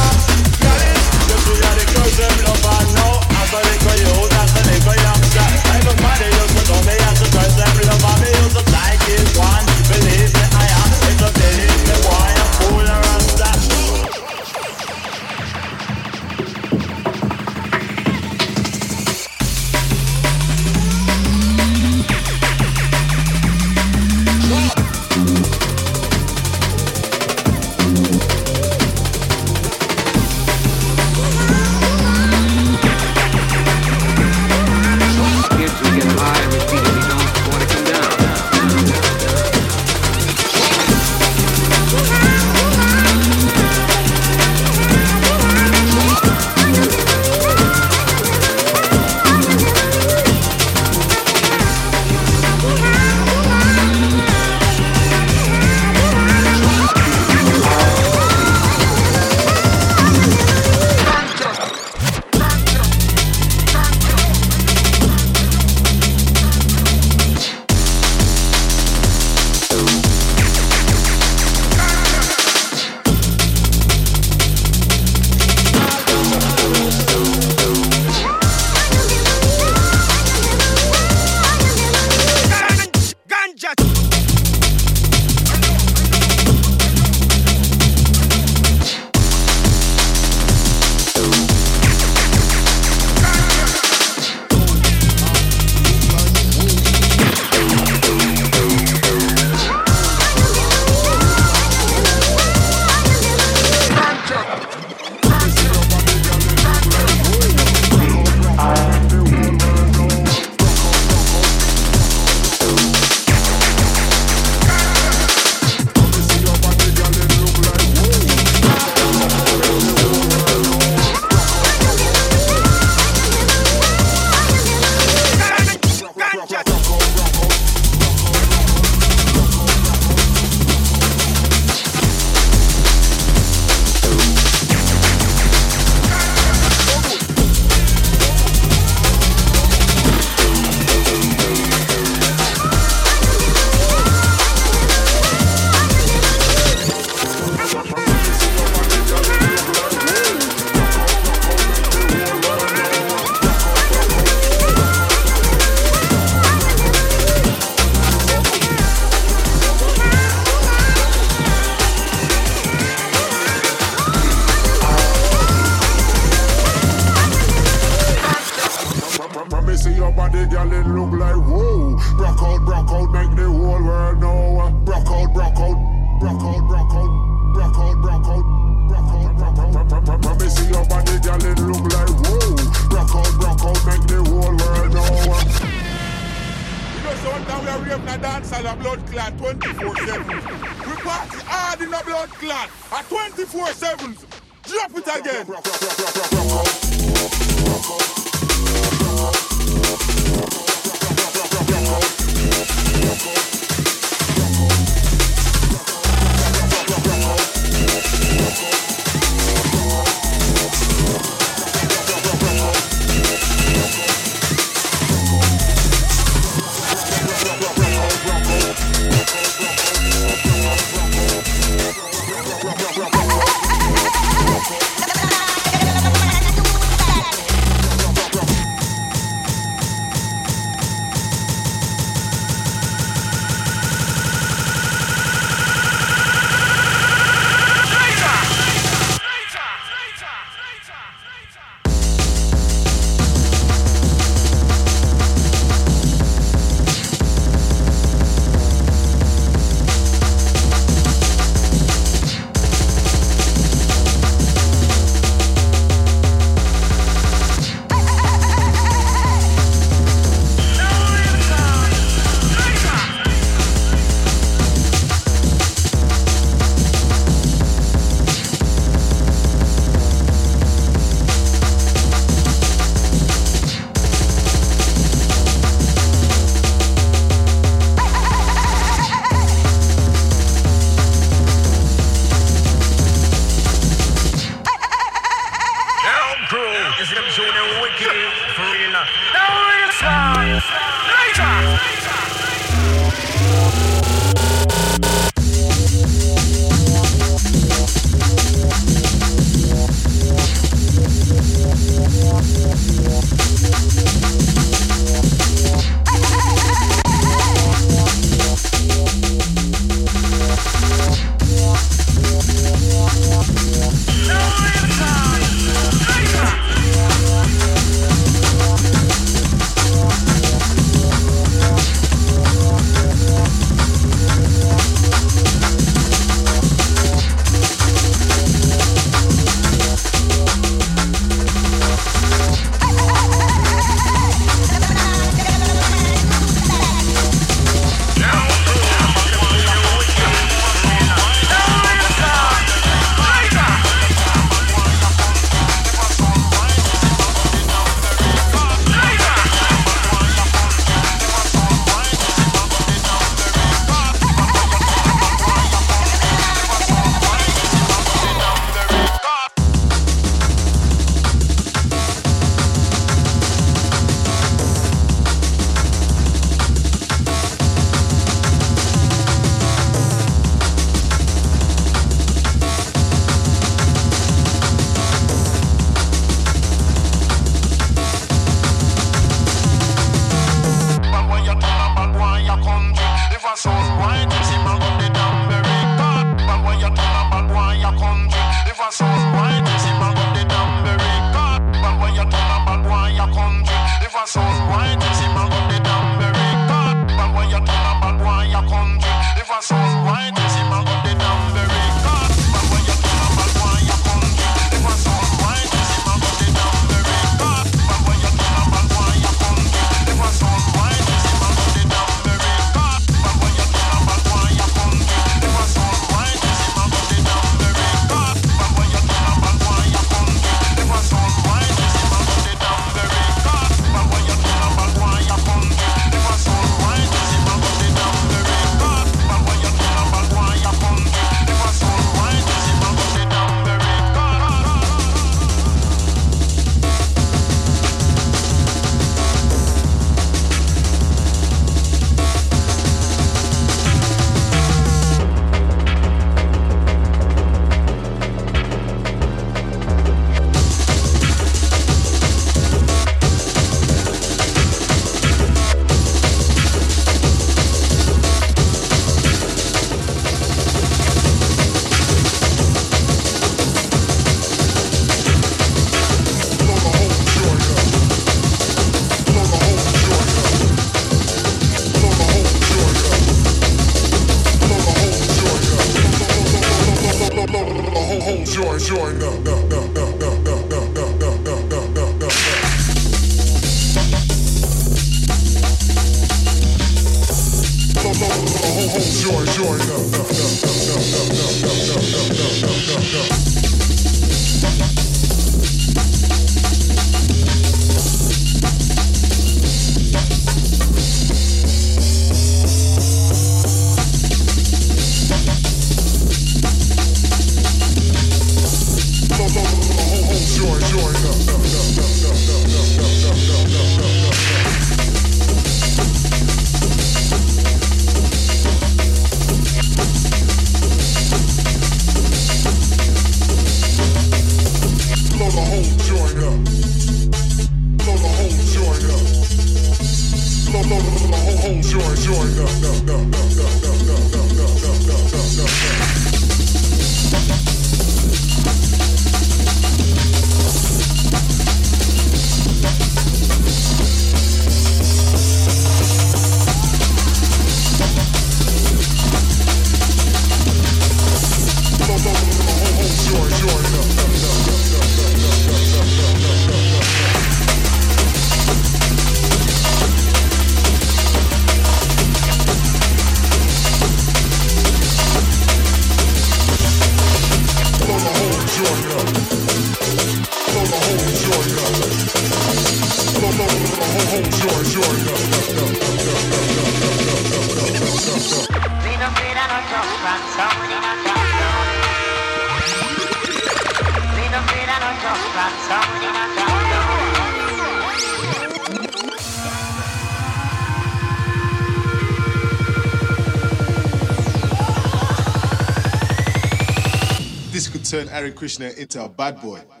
Hare Krishna into a bad boy.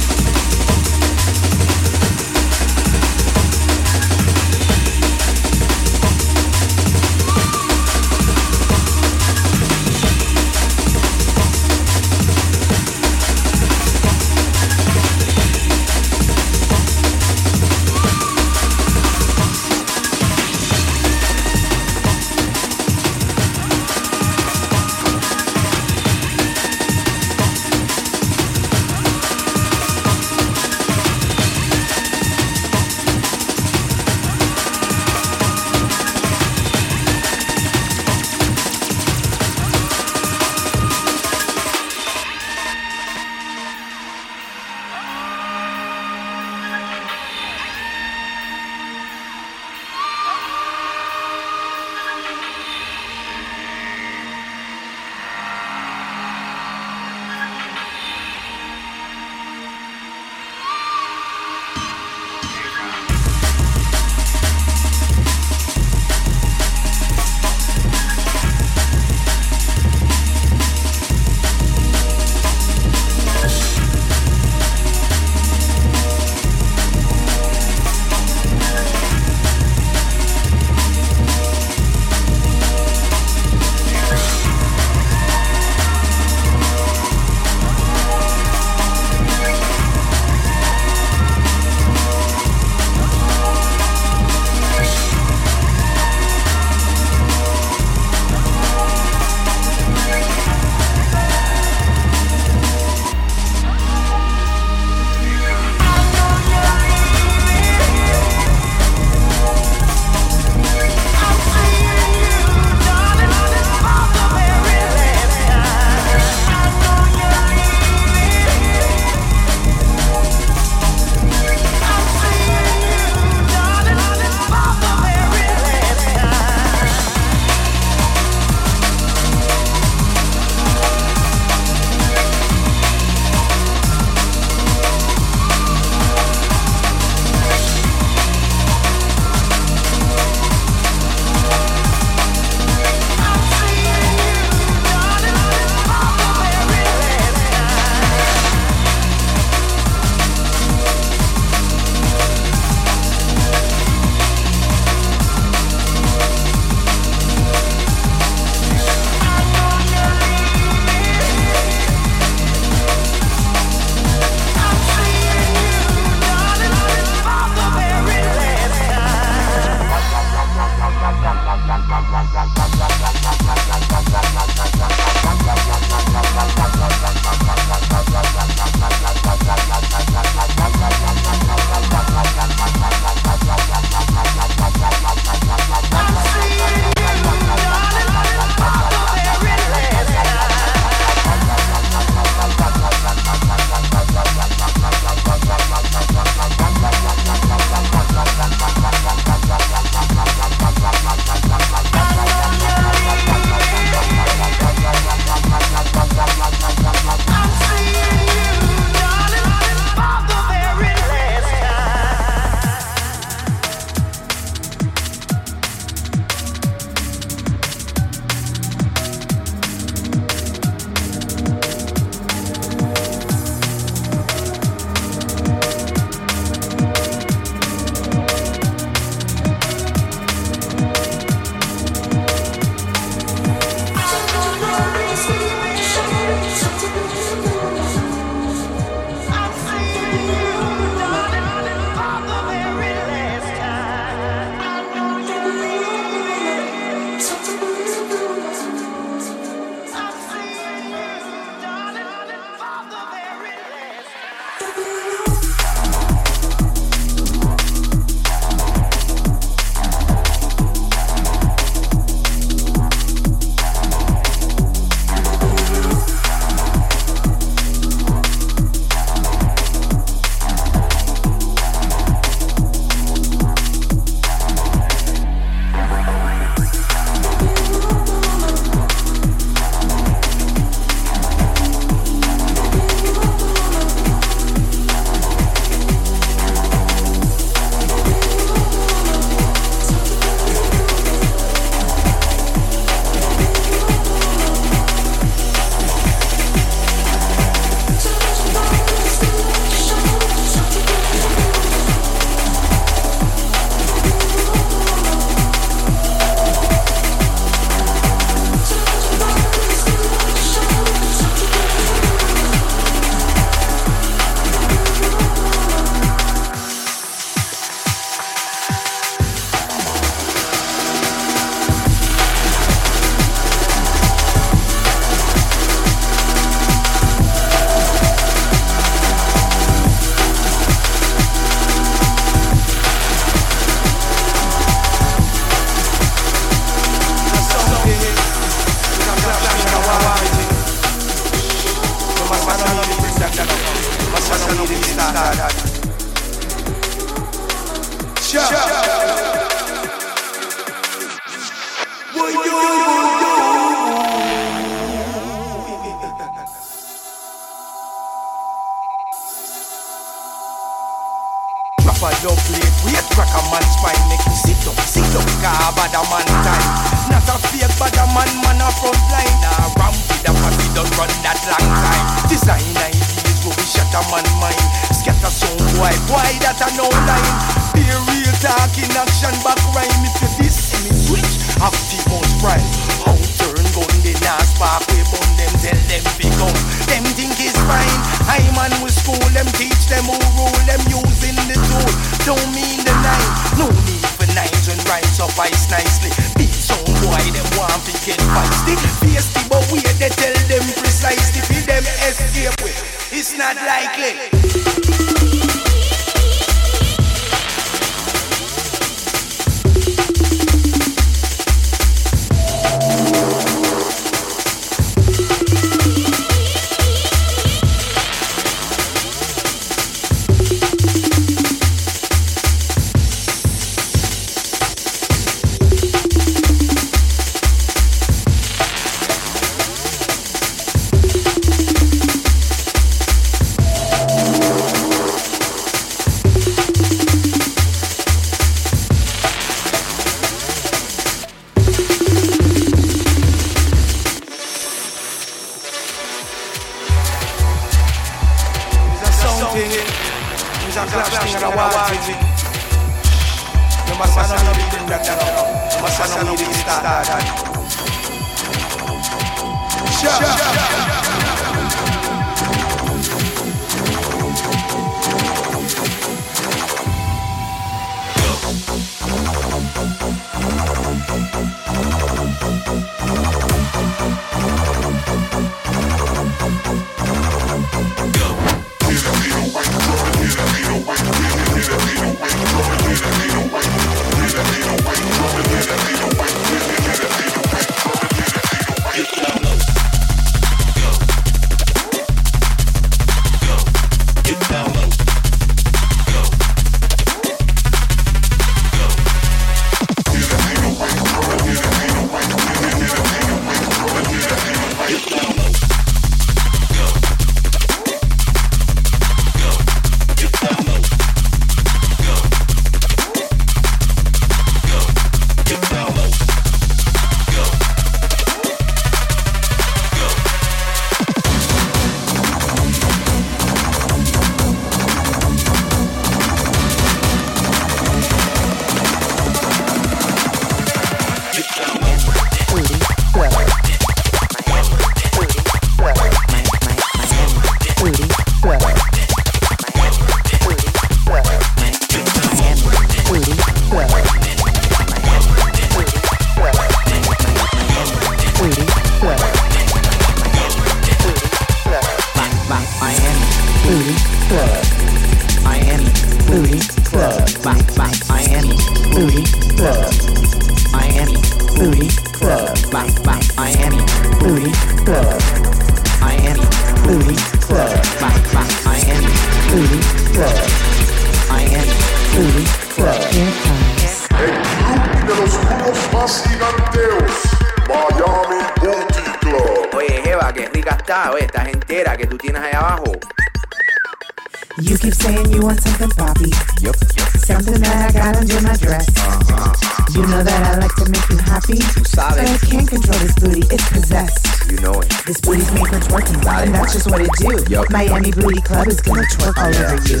And that's just what it do. Yo. Miami Booty Club is gonna twerk all yeah. over you.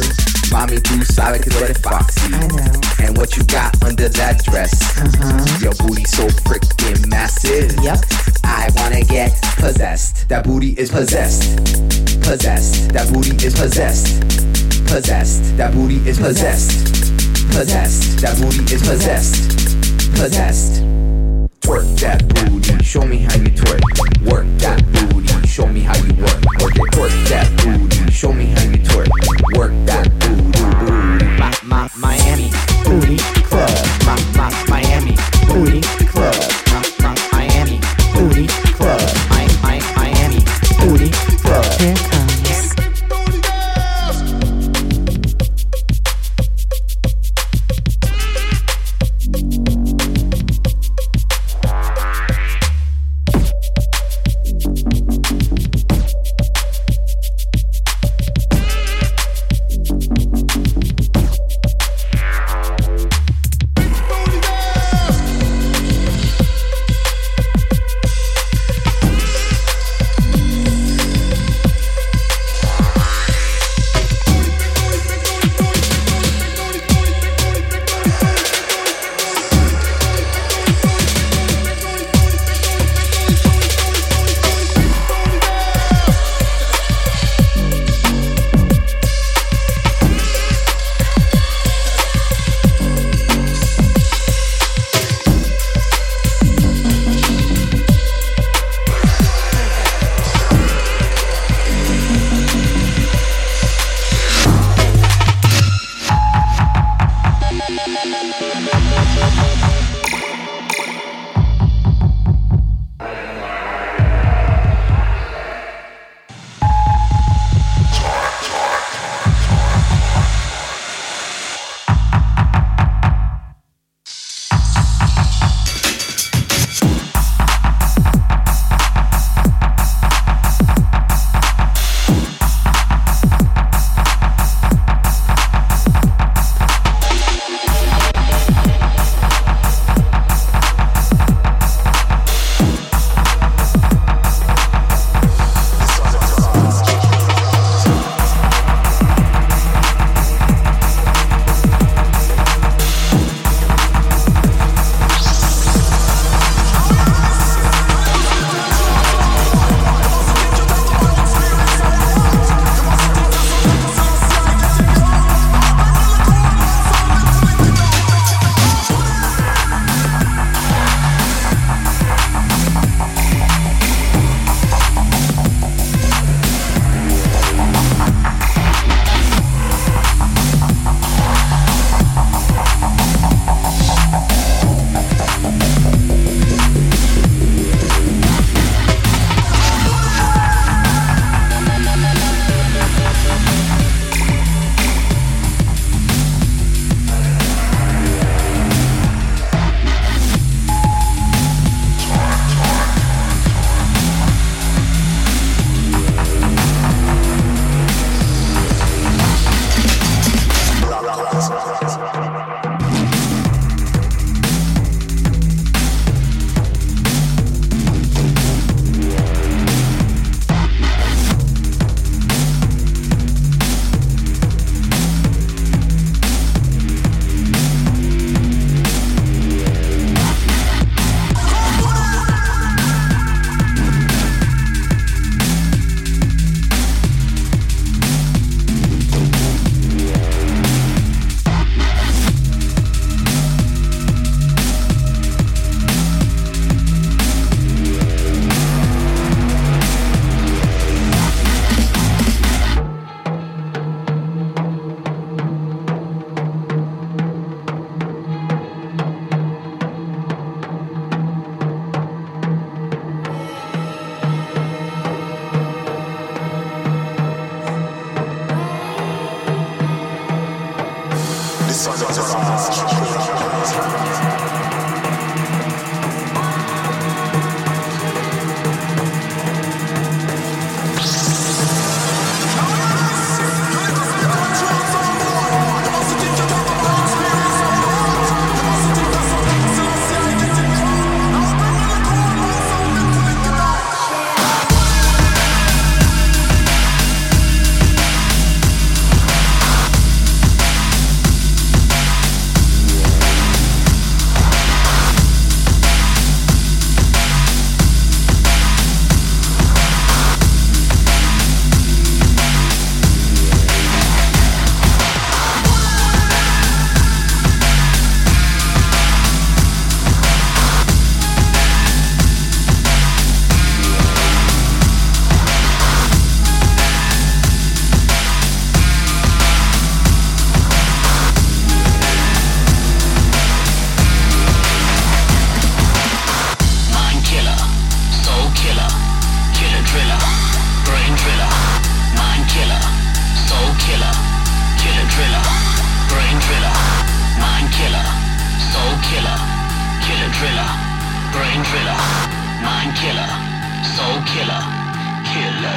Mommy too solid cause what it foxy. I know. And what you got under that dress. Uh-huh. Your booty so freaking massive. Yep. I wanna get possessed. That booty is possessed. Possessed. That booty is possessed. Possessed. That booty is possessed. Possessed. That booty is. Possessed. possessed. Twerk that booty. Show me how you twerk.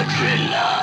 Killer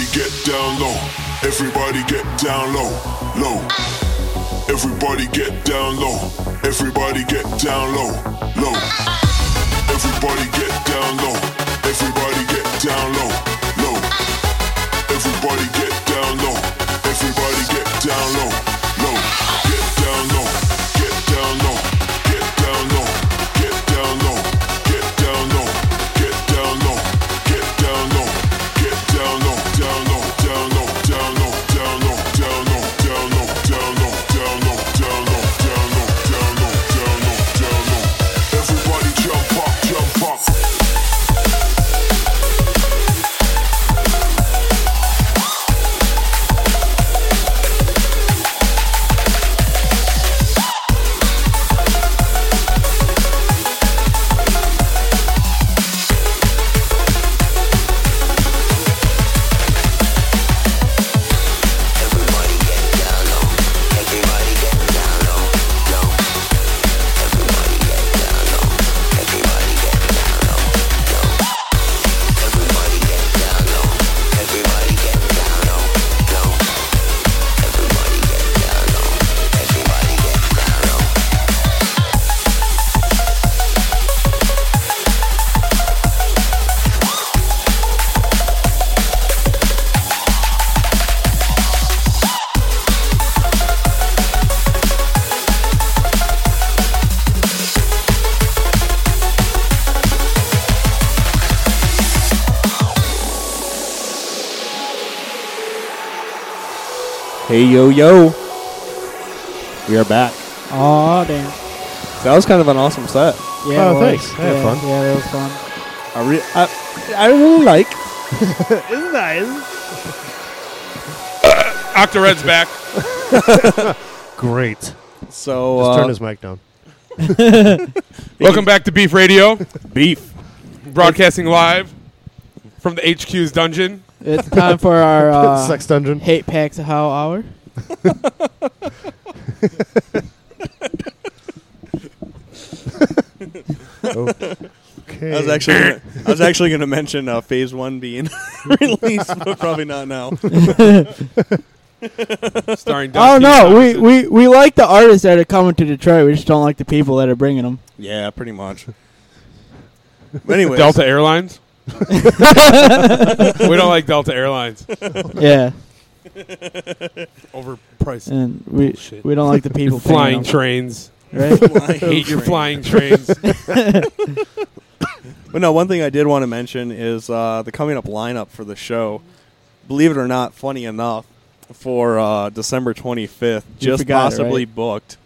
Everybody get down low, Everybody get down low. Low, everybody get down low. Everybody get down low, low. Everybody get down low. Everybody get down low, low. Everybody get down low. Everybody get down low. Hey yo yo. We are back. Oh damn. That was kind of an awesome set. Yeah, Oh, it was. thanks. I had yeah, fun. Yeah, that was fun. I, re- I, I really like. it's nice. Octored's back. Great. So Just uh, turn his mic down. Welcome back to Beef Radio. Beef. Broadcasting live from the HQ's dungeon. It's time for our uh, Sex dungeon. hate packs of how hour. Okay. I was actually gonna, I was actually going to mention uh, Phase One being released, but probably not now. Starring Oh no, we, we we like the artists that are coming to Detroit. We just don't like the people that are bringing them. yeah, pretty much. Anyway, Delta Airlines. we don't like Delta Airlines. Yeah, Overpriced. and we Bullshit. we don't like the people paying flying 'em, trains. right? Hate your flying trains. But no, one thing I did want to mention is uh, the coming up lineup for the show. Believe it or not, funny enough, for uh, December 25th, just forgot it, possibly right? booked.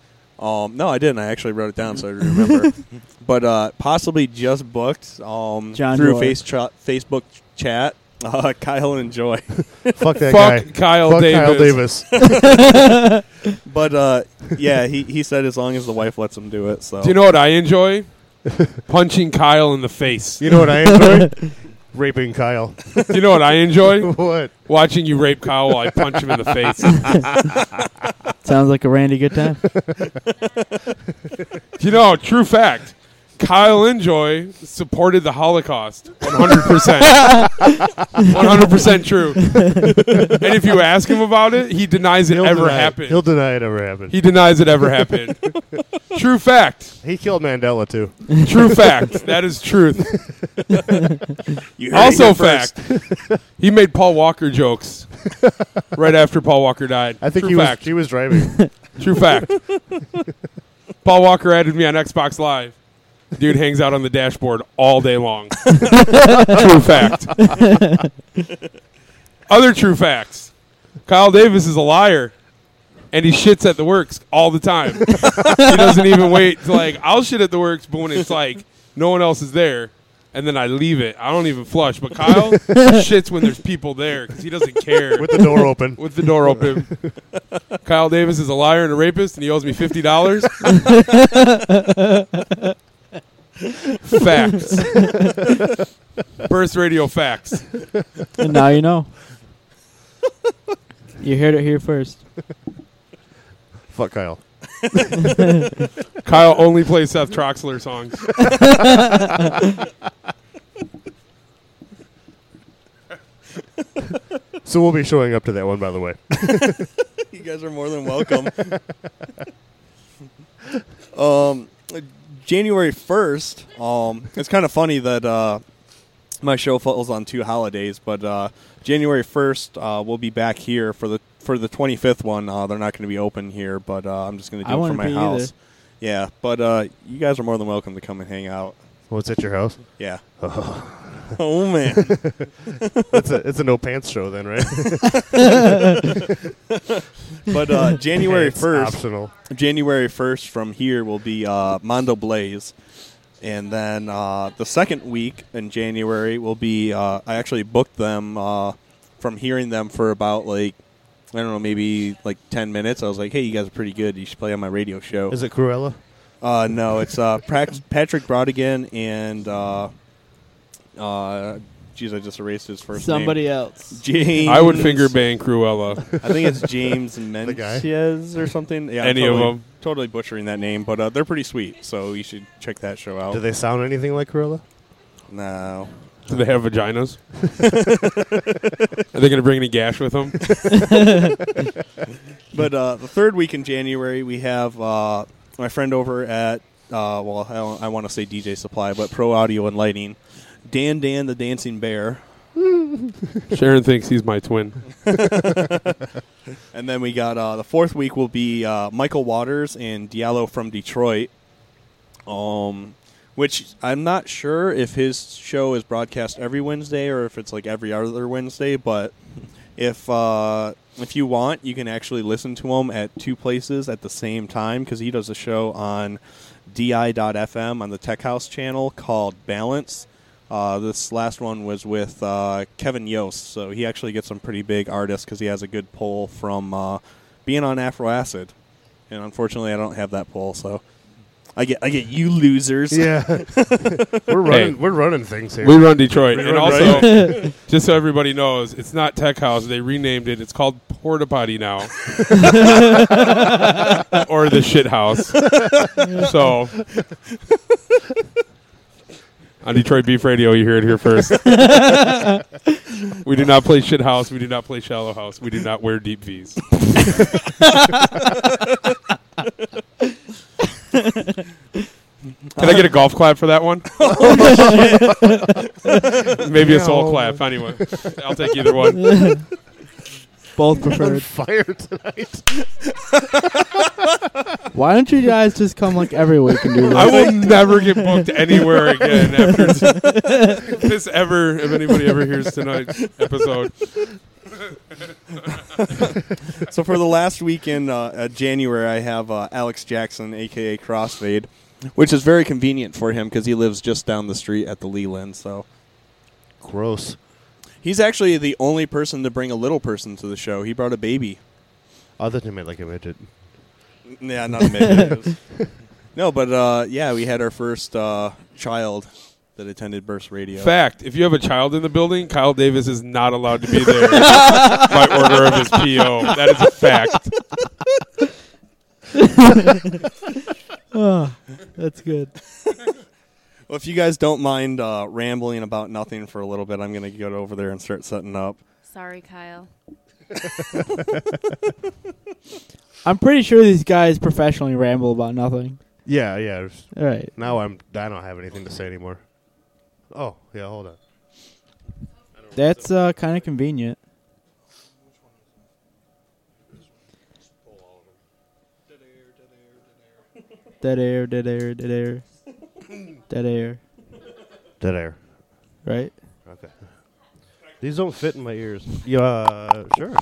Um, no, I didn't. I actually wrote it down so I remember. but uh, possibly just booked um, John through Joy. face cha- Facebook chat. Uh, Kyle and Joy. Fuck that Fuck guy. Kyle Fuck Davis. Kyle Davis. but uh, yeah, he, he said as long as the wife lets him do it. So Do you know what I enjoy? Punching Kyle in the face. you know what I enjoy? Raping Kyle. You know what I enjoy? what? Watching you rape Kyle while I punch him in the face. Sounds like a Randy good time. you know, true fact. Kyle Enjoy supported the Holocaust. 100%. 100% true. and if you ask him about it, he denies it He'll ever deny it. happened. He'll deny it ever happened. he denies it ever happened. true fact. He killed Mandela too. True fact. That is truth. You heard it Also here first. fact. He made Paul Walker jokes right after Paul Walker died. I think True he was fact. he was driving. True fact. Paul Walker added me on Xbox Live. Dude hangs out on the dashboard all day long. true fact. Other true facts. Kyle Davis is a liar. And he shits at the works all the time. he doesn't even wait to like I'll shit at the works, but when it's like no one else is there, and then I leave it. I don't even flush. But Kyle shits when there's people there because he doesn't care. With the door open. With the door open. Kyle Davis is a liar and a rapist, and he owes me fifty dollars. facts. Burst radio facts. and now you know. You heard it here first. Fuck Kyle. Kyle only plays Seth Troxler songs. So we'll be showing up to that one, by the way. you guys are more than welcome. um, January first. Um, it's kind of funny that uh, my show falls on two holidays, but uh, January first, uh, we'll be back here for the for the twenty fifth one. Uh, they're not going to be open here, but uh, I'm just going to I do it from my be house. either. Yeah, but uh, you guys are more than welcome to come and hang out. What's at your house? Yeah. Oh, Oh, man. it's a it's a no pants show then, right? but uh, January first, optional. January first from here will be uh, Mondo Blaze, and then uh, the second week in January will be. Uh, I actually booked them uh, from hearing them for about like I don't know, maybe like ten minutes. I was like, "Hey, you guys are pretty good. You should play on my radio show." Is it Cruella? Uh, no, it's uh, Prac- Patrick Brodigan and uh, uh, geez, I just erased his first name. Somebody else. James. I would finger bang Cruella. I think it's James The guy? Menciez or something. Yeah, I'm Any of totally, them. Totally butchering that name, but uh, they're pretty sweet. So you should check that show out. Do they sound anything like Cruella? No. Do they have vaginas? Are they going to bring any gash with them? But uh, the third week in January, we have uh, my friend over at, uh, well, I, don't- I want to say DJ Supply, but Pro Audio and Lighting, Dan Dan the Dancing Bear. Sharon thinks he's my twin. and then we got uh, the fourth week will be uh, Michael Waters and Diallo from Detroit. Um, which I'm not sure if his show is broadcast every Wednesday or if it's like every other Wednesday. But if uh, if you want, you can actually listen to him at two places at the same time because he does a show on di.fm on the Tech House channel called Balance. Uh, this last one was with uh, Kevin Yost, so he actually gets some pretty big artists because he has a good pull from uh, being on Afro Acid. And unfortunately, I don't have that pull, so I get I get you losers. Yeah. we're running we're running things here. We run Detroit. We and run also, just so everybody knows, it's not Tech House. They renamed it. It's called Porta Potty now. or the Shit House. so, on Detroit Beef Radio, you hear it here first. we do not play Shit House. We do not play Shallow House. We do not wear deep V's. Can I get a golf clap for that one? Maybe a soul clap. Anyway, I'll take either one. Both on preferred. fire tonight. Why don't you guys just come like every week and do this? I will never get booked anywhere again after t- if this ever. If anybody ever hears tonight's episode, so for the last week in uh, uh, January, I have uh, Alex Jackson, aka Crossfade, which is very convenient for him because he lives just down the street at the Leland. So Gross. He's actually the only person to bring a little person to the show. He brought a baby. I thought you meant like a midget. Yeah, not a midget. no, but uh, yeah, we had our first uh, child that attended Burst Radio. fact: if you have a child in the building, Kyle Davis is not allowed to be there by order of his PO. That is a fact. oh, that's good. Well, if you guys don't mind uh, rambling about nothing for a little bit, I'm going to go over there and start setting up. Sorry, Kyle. I'm pretty sure these guys professionally ramble about nothing. Yeah, yeah. All right. Now I'm I don't have anything to say anymore. Oh, yeah, hold on. That's uh, kind of convenient. Dead air, dead air, dead air. Dead air, Dead air. right? Okay. These don't fit in my ears. Yeah, uh, sure.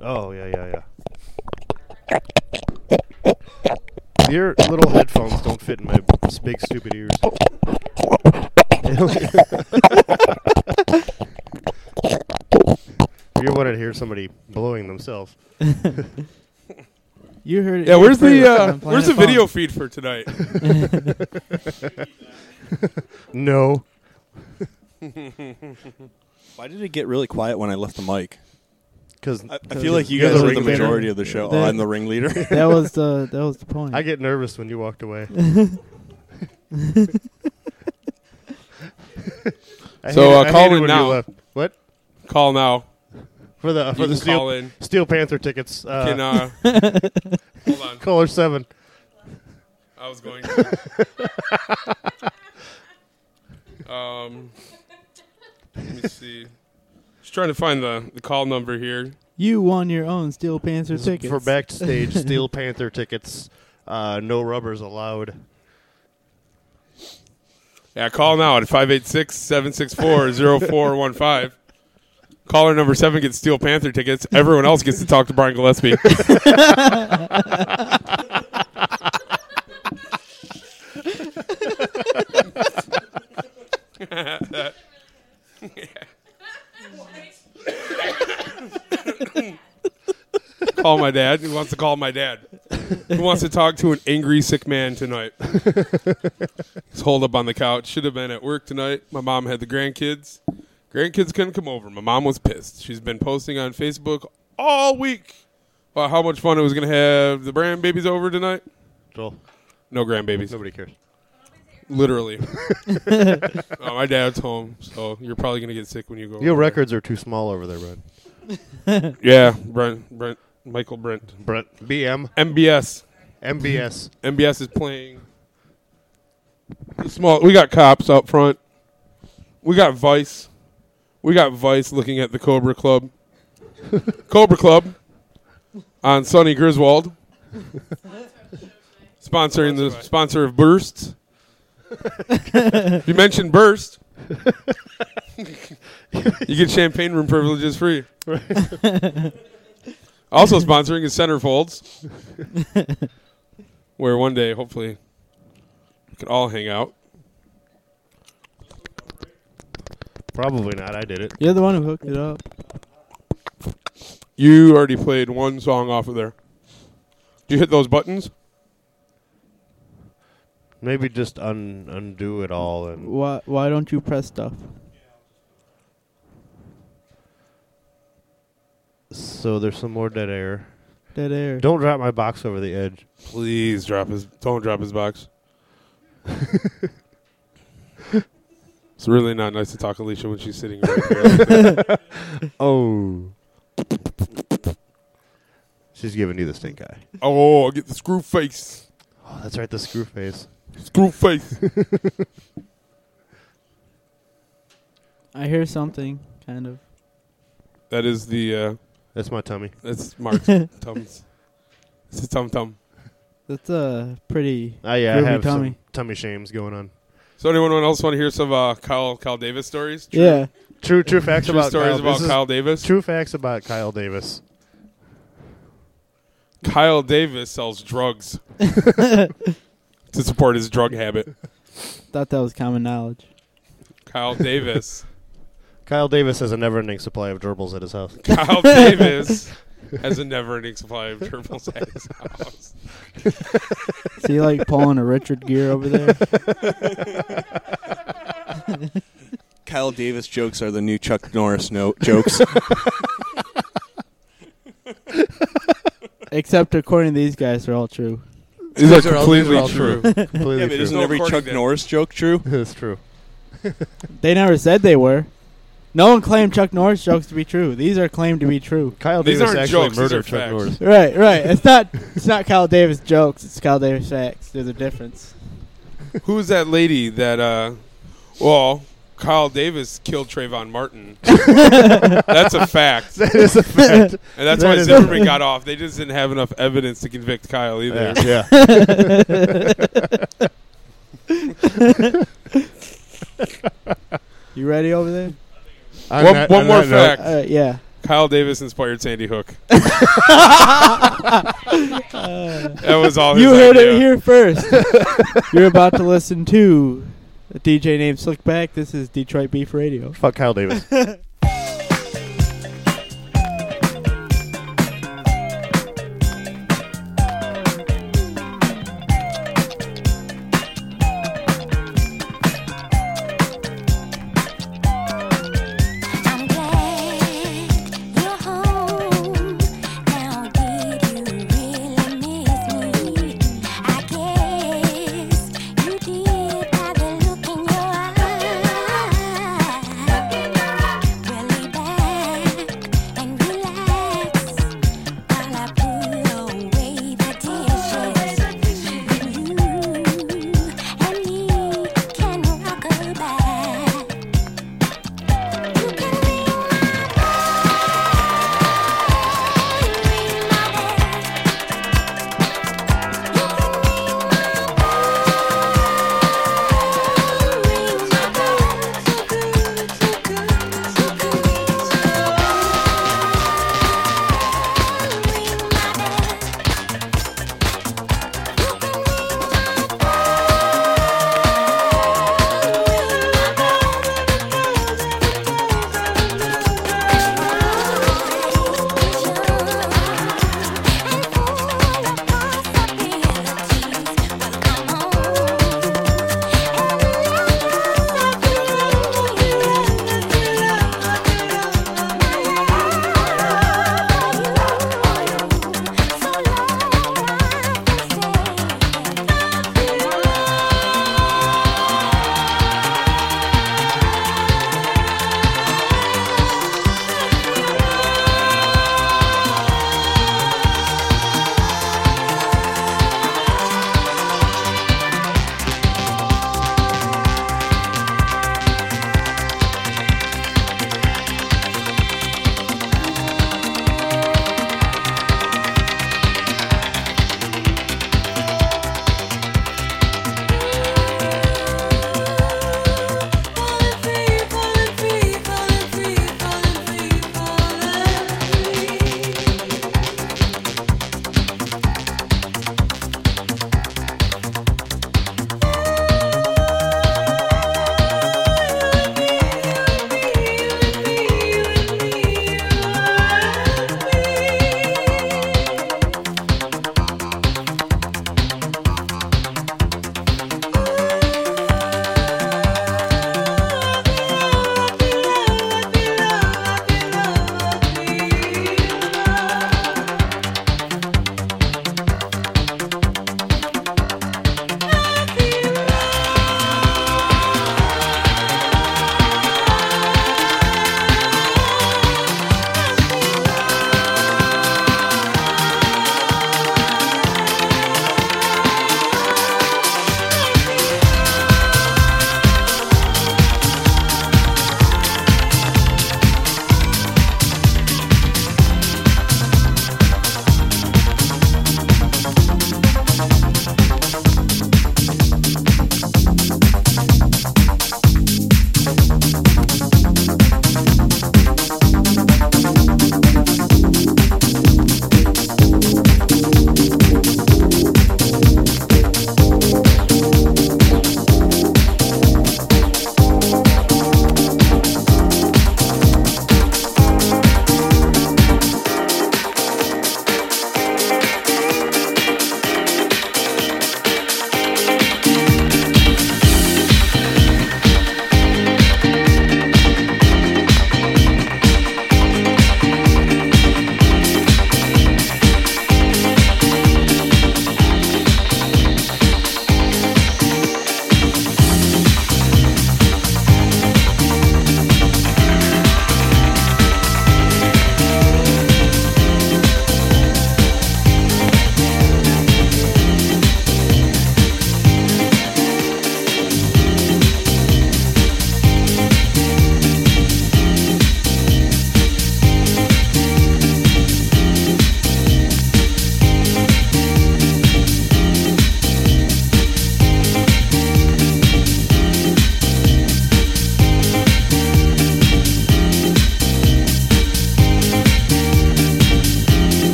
Oh yeah, yeah, yeah. Your little headphones don't fit in my big stupid ears. you want to hear somebody blowing themselves? You heard it. Yeah, where's the uh, where's the Funk. video feed for tonight? no. Why did it get really quiet when I left the mic? Because I, I feel like you guys are the majority of the show. Oh, I'm the ringleader. That was the that was the point. I get nervous when you walked away. So, uh, I call it in now. What? Call now. For the You for the Steel. Steel Panther tickets. Uh, Can, uh, hold on. Caller seven. I was going to. um, let me see. Just trying to find the, the call number here. You won your own Steel Panther tickets for backstage Steel Panther tickets. Uh, no rubbers allowed. Yeah, call now at 586 764 0415. Caller number seven gets Steel Panther tickets. Everyone else gets to talk to Brian Gillespie. call my dad. Who wants to call my dad? Who wants to talk to an angry sick man tonight? He's holed up on the couch. Should have been at work tonight. My mom had the grandkids. Grandkids couldn't come over. My mom was pissed. She's been posting on Facebook all week about how much fun it was going to have the grandbabies over tonight. Joel. No grandbabies. Nobody cares. Literally. oh, my dad's home, so you're probably going to get sick when you go. Your over records are too small over there, Brent. Yeah, Brent, Brent, Michael Brent, Brent, BM, MBS, MBS. MBS is playing. Small. We got cops out front. We got Vice. We got Vice looking at the Cobra Club. Cobra Club on Sonny Griswold. Sponsoring the sponsor of Burst. you mentioned Burst. you get champagne room privileges free. also sponsoring is Centerfolds, where one day, hopefully, we could all hang out. Probably not. I did it. You're the one who hooked it up. You already played one song off of there. Did you hit those buttons? Maybe just un- undo it all and Why why don't you press stuff? so there's some more dead air. Dead air. Don't drop my box over the edge. Please drop his. Don't drop his box. it's really not nice to talk Alicia when she's sitting right here. oh. She's giving you the stink eye. oh, I'll get the screw face. Oh, that's right, the screw face. Screw face. I hear something, kind of. that is the. Uh, That's my tummy. that's Mark's tums. It's his tum tum. That's a pretty Oh yeah, I have tummy. some tummy shames going on. So anyone else want to hear some uh, Kyle Kyle Davis stories? True- Yeah. True, true facts True about stories Kyle. about this Kyle Davis. True facts about Kyle Davis. Kyle Davis sells drugs to support his drug habit. Thought that was common knowledge. Kyle Davis. Kyle Davis has a never-ending supply of gerbils at his house. Kyle Davis has a never-ending supply of gerbils at his house. Is he like pulling a Richard Gere over there? Kyle Davis jokes are the new Chuck Norris note jokes. Except according to these guys, they're all true. These are These are all- completely all true. true. yeah, Completely but true. isn't No, every Chuck Norris joke true? It's true. They never said they were. No one claimed Chuck Norris jokes to be true. These are claimed to be true. Kyle These Davis aren't actually jokes, these murdered are Chuck facts. Norris. Right, right. It's not. It's not Kyle Davis jokes. It's Kyle Davis facts. There's a difference. Who's that lady that? uh Well, Kyle Davis killed Trayvon Martin. that's a fact. That is a fact. And that's That why is a Zimmerman got off. They just didn't have enough evidence to convict Kyle either. Yeah. You ready over there? On One, that- one more fact. Uh, yeah. Kyle Davis inspired Sandy Hook. that was all. You heard idea. it here first. You're about to listen to a DJ named Slickback. This is Detroit Beef Radio. Fuck Kyle Davis.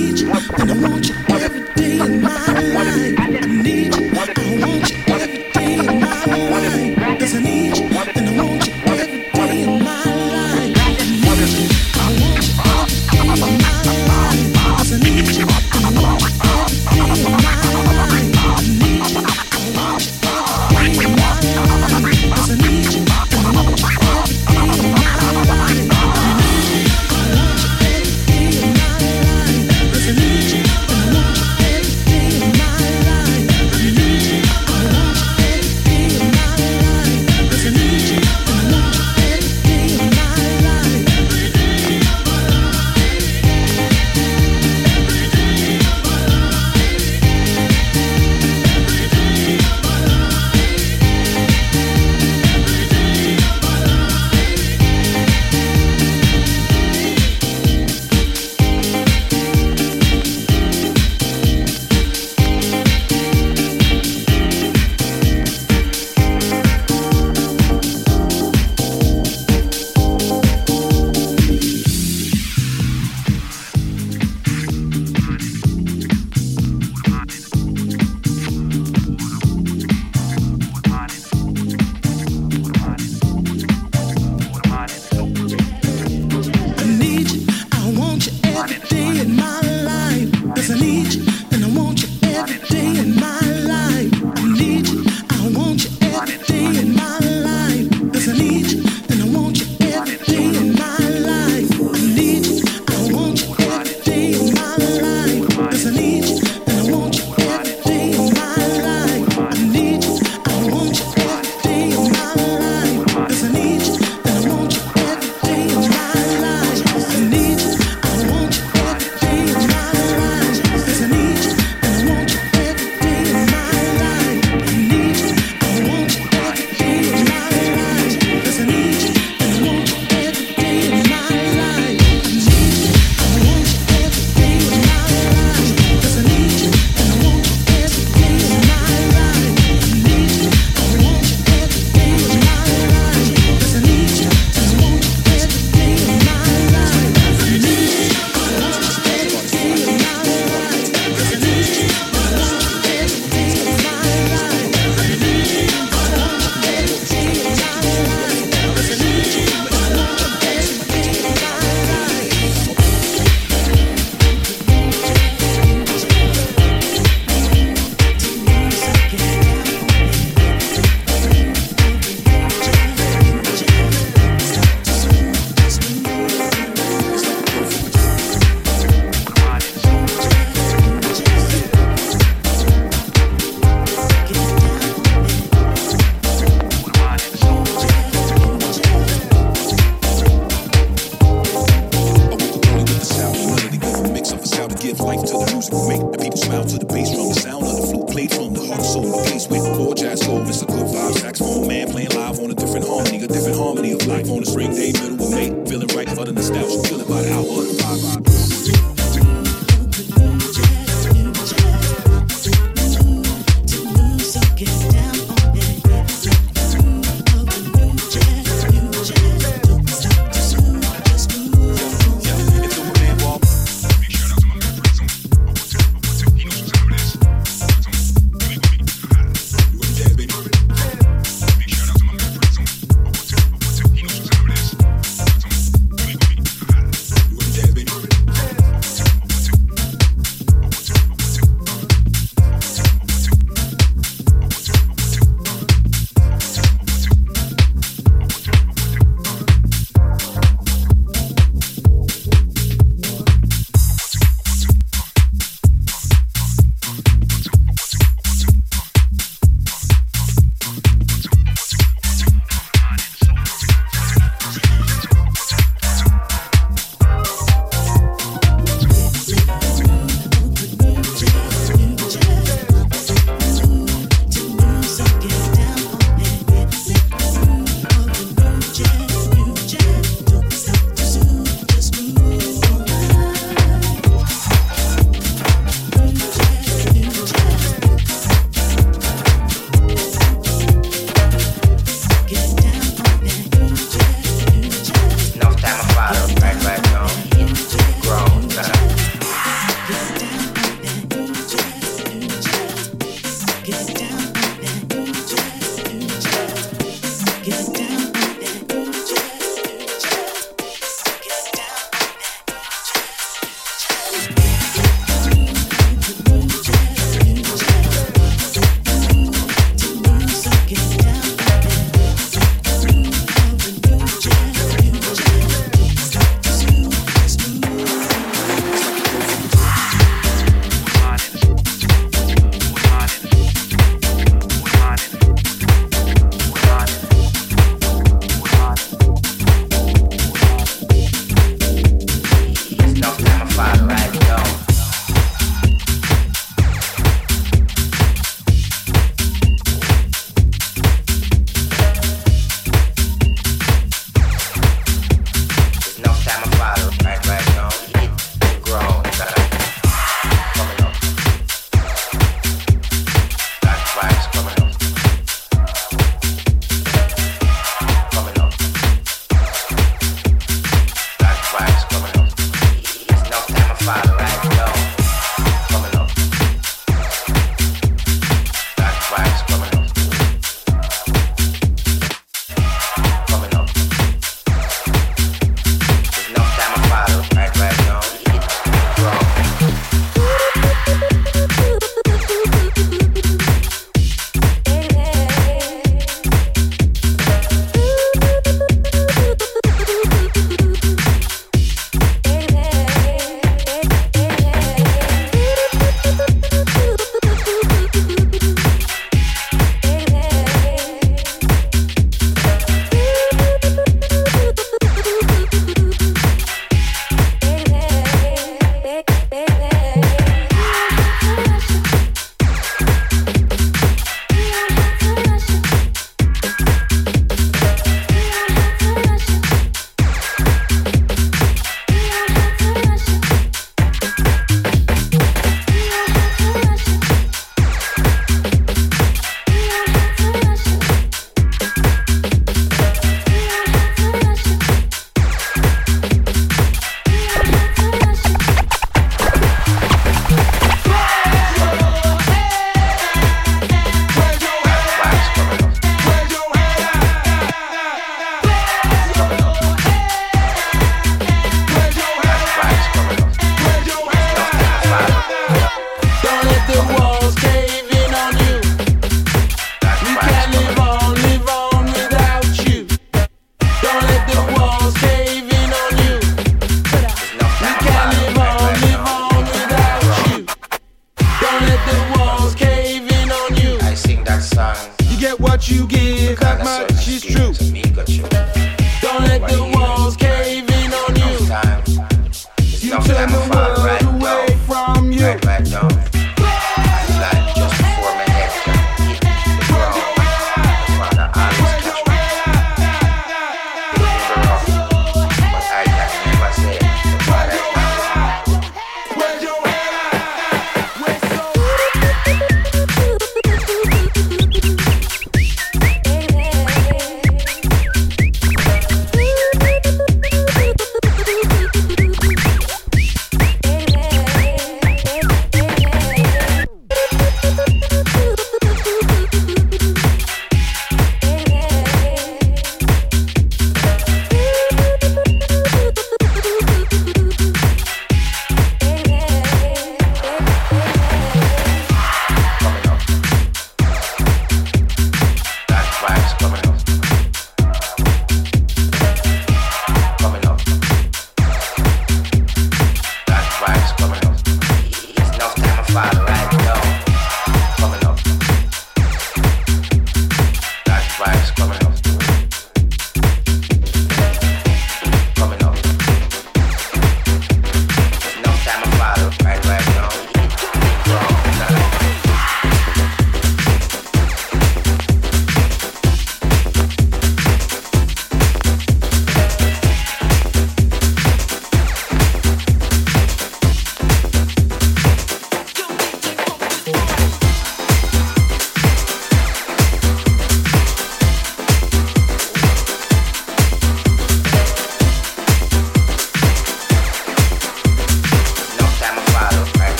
you and I want you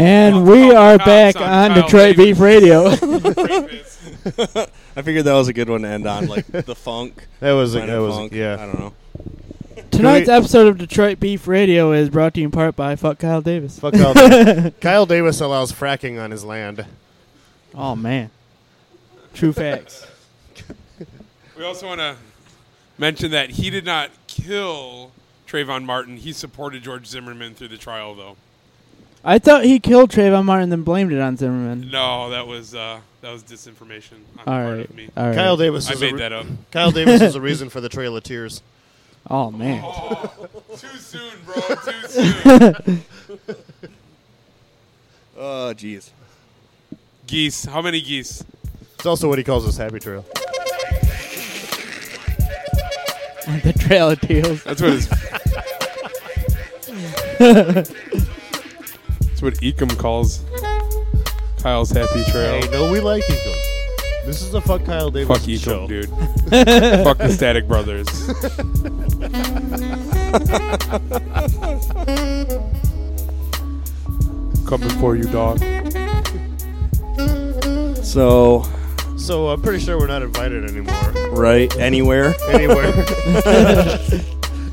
And we are back on on Detroit Beef Radio. I figured that was a good one to end on, like the funk. That was a- Planet that was- funk. yeah. I don't know. Tonight's episode of Detroit Beef Radio is brought to you in part by Fuck Kyle Davis. Fuck Kyle Davis. Kyle Davis allows fracking on his land. Oh man, true facts. We also want to mention that he did not kill Trayvon Martin. He supported George Zimmerman through the trial, though. I thought he killed Trayvon Martin, and then blamed it on Zimmerman. No, that was uh, that was disinformation on All the part right, of me. all right. Kyle Davis. I is a made re- that up. Kyle Davis is the reason for the Trail of Tears. Oh man. too soon, bro. Too soon. Oh, jeez. geese. How many geese? It's also what he calls his happy trail. the Trail of Tears. That's what his. That's what Ecom calls Kyle's happy trail. Hey, no, we like Ecom. This is the Fuck Kyle Davis Fuck Ecom, show. dude. Fuck the Static Brothers. Coming for you, dog. So, So I'm pretty sure we're not invited anymore. right, anywhere. Anywhere.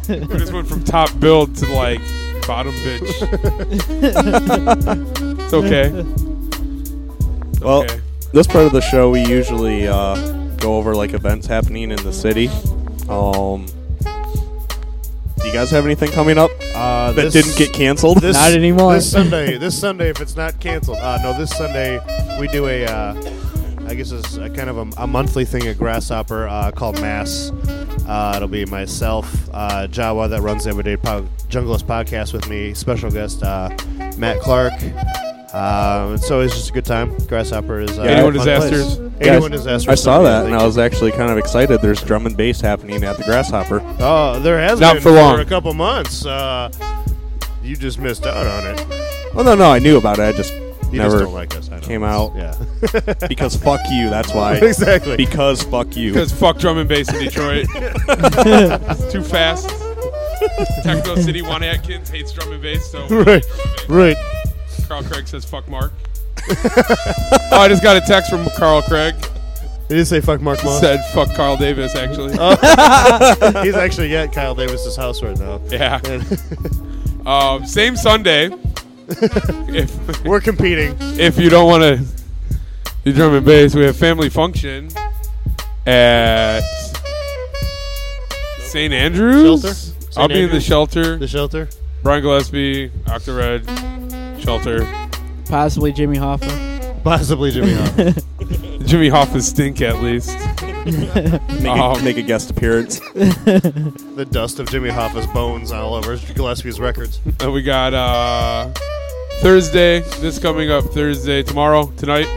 we just went from top build to like bottom bitch. it's okay. Well, Okay. this part of the show, we usually uh, go over like events happening in the city. Um, do you guys have anything coming up Uh, that this- didn't get canceled? This, Not anymore. This Sunday, this Sunday, if it's not canceled, uh, no, this Sunday we do a, uh, I guess it's a kind of a, a monthly thing at Grasshopper uh, called Mass. Uh, it'll be myself, uh, Jawa, that runs the Everyday po- Junglist podcast with me, special guest uh, Matt Clark. Uh, so it's just a good time. Grasshopper is uh, Yeah, 81 a fun place. Disasters. Yeah, disasters. I saw that and I was actually kind of excited. There's drum and bass happening at the Grasshopper. Oh, there has Not been for long. a couple months. Uh, you just missed out on it. Well, no, no, I knew about it. I just You never just don't like us. I know. came out. Yeah. because fuck you. That's why. Exactly. Because fuck you. Because fuck drum and bass in Detroit. Too fast. Techno City, Juan Atkins hates drum and bass, so. Right, right. Carl Craig says fuck Mark. oh, I just got a text from Carl Craig. He Did he say fuck Mark Moss? Said fuck Carl Davis, actually. Oh. He's actually at Kyle Davis's house right now. Yeah. Um, same Sunday. If We're competing. If you don't want to do drum and bass, we have family function at St. Andrews. Shelter? St. I'll be in the Andrews? shelter. The shelter. Brian Gillespie, Octared, shelter. Possibly Jimmy Hoffa. Possibly Jimmy Hoffa. Jimmy Hoffa stink at least. Make, a, Um, make a guest appearance. the dust of Jimmy Hoffa's bones all over Gillespie's records. And we got uh, Thursday, this coming up Thursday, tomorrow, tonight.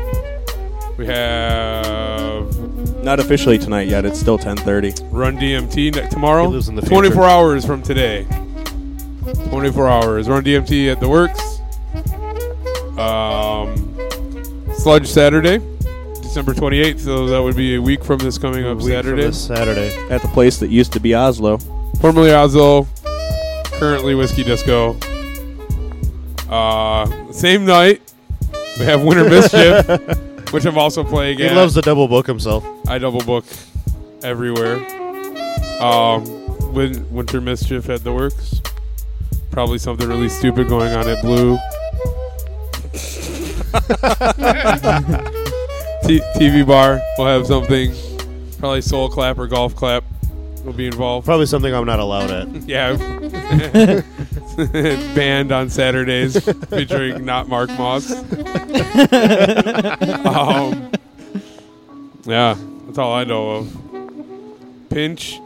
We have Not officially tonight yet. It's still 10:30. Run DMT ne- tomorrow. He lives in the 24 future. hours from today. 24 hours. Run DMT at the works. Um, Sludge Saturday, December 28th. So that would be a week from this coming up week from Saturday. this Saturday. At the place that used to be Oslo. Formerly Oslo, currently Whiskey Disco. Uh, same night, we have Winter Mischief, which I'm also playing He at. loves to double book himself. I double book everywhere. Um, Win- Winter Mischief at the works. Probably something really stupid going on at Blue. T- TV bar We'll have something. Probably Soul Clap or Golf Clap will be involved. Probably something I'm not allowed at. Yeah. Band on Saturdays featuring not Mark Moss. um, yeah, that's all I know of. Pinch,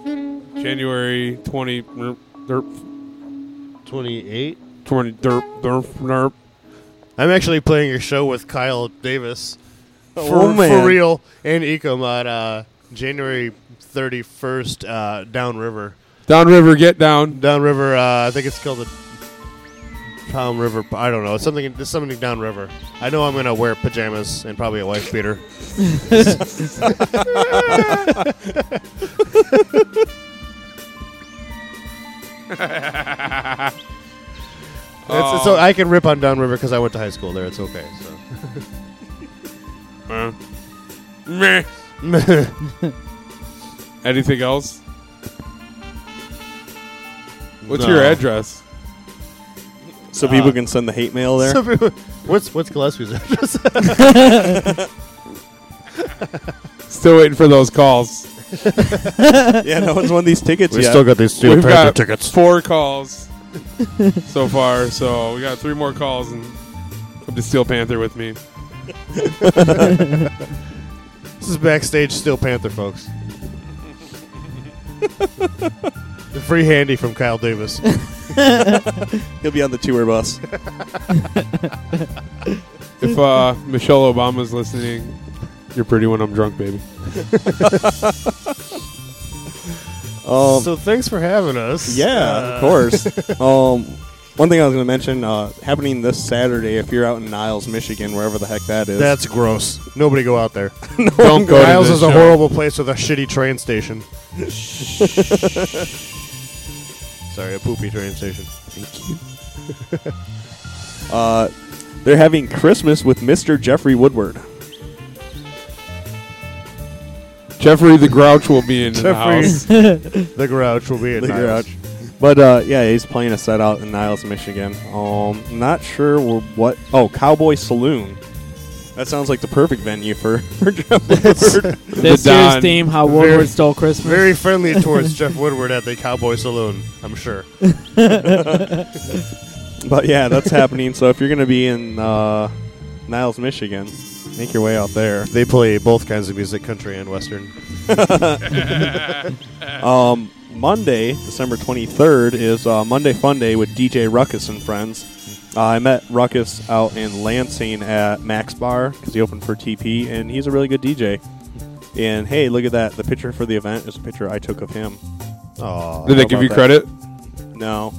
January 20. Derp, 28? 20. Derp, derp, derp. I'm actually playing your show with Kyle Davis. Oh, for, man. for real. And Ecom on uh, January 31st, uh, Downriver. Downriver, get down. Downriver, uh, I think it's called the Palm River. I don't know. It's something, it's something downriver. I know I'm going to wear pajamas and probably a wife beater. It's- so I can rip on Downriver because I went to high school there. It's okay. So. Meh. Anything else? What's your No. address? So Uh, people can send the hate mail there. So people- what's what's Gillespie's address? Still waiting for those calls. yeah, no one's won these tickets We yet. still got these Steel We've Panther got tickets. four calls so far, so we got three more calls and come to Steel Panther with me. this is backstage Steel Panther, folks. The free handy from Kyle Davis. He'll be on the tour bus. If uh, Michelle Obama's listening, you're pretty when I'm drunk, baby. Um, so thanks for having us. Yeah, Uh, of course. um, one thing I was going to mention, uh, happening this Saturday, if you're out in Niles, Michigan, wherever the heck that is. That's gross. Nobody go out there. No Don't go to Niles is a show. horrible place with a shitty train station. Sorry, a poopy train station. Thank you. uh, they're having Christmas with Mr. Jeffrey Woodward. Jeffrey the Grouch will be in the Jeffrey, house. the Grouch will be in The Niles. Grouch. But uh, yeah, he's playing a set out in Niles, Michigan. Um, not sure what. Oh, Cowboy Saloon. That sounds like the perfect venue for, for Jeff Woodward. This Don. year's theme, how Woodward stole Christmas. Very friendly towards Jeff Woodward at the Cowboy Saloon, I'm sure. But yeah, that's happening. So if you're going to be in uh, Niles, Michigan, make your way out there. They play both kinds of music, country and western. um, Monday, December 23rd, is uh, Monday Fun Day with DJ Ruckus and friends. Uh, I met Ruckus out in Lansing at Mac's Bar because he opened for TP, and he's a really good DJ. And hey, look at that! The picture for the event is a picture I took of him. Oh, Did they give you credit? No.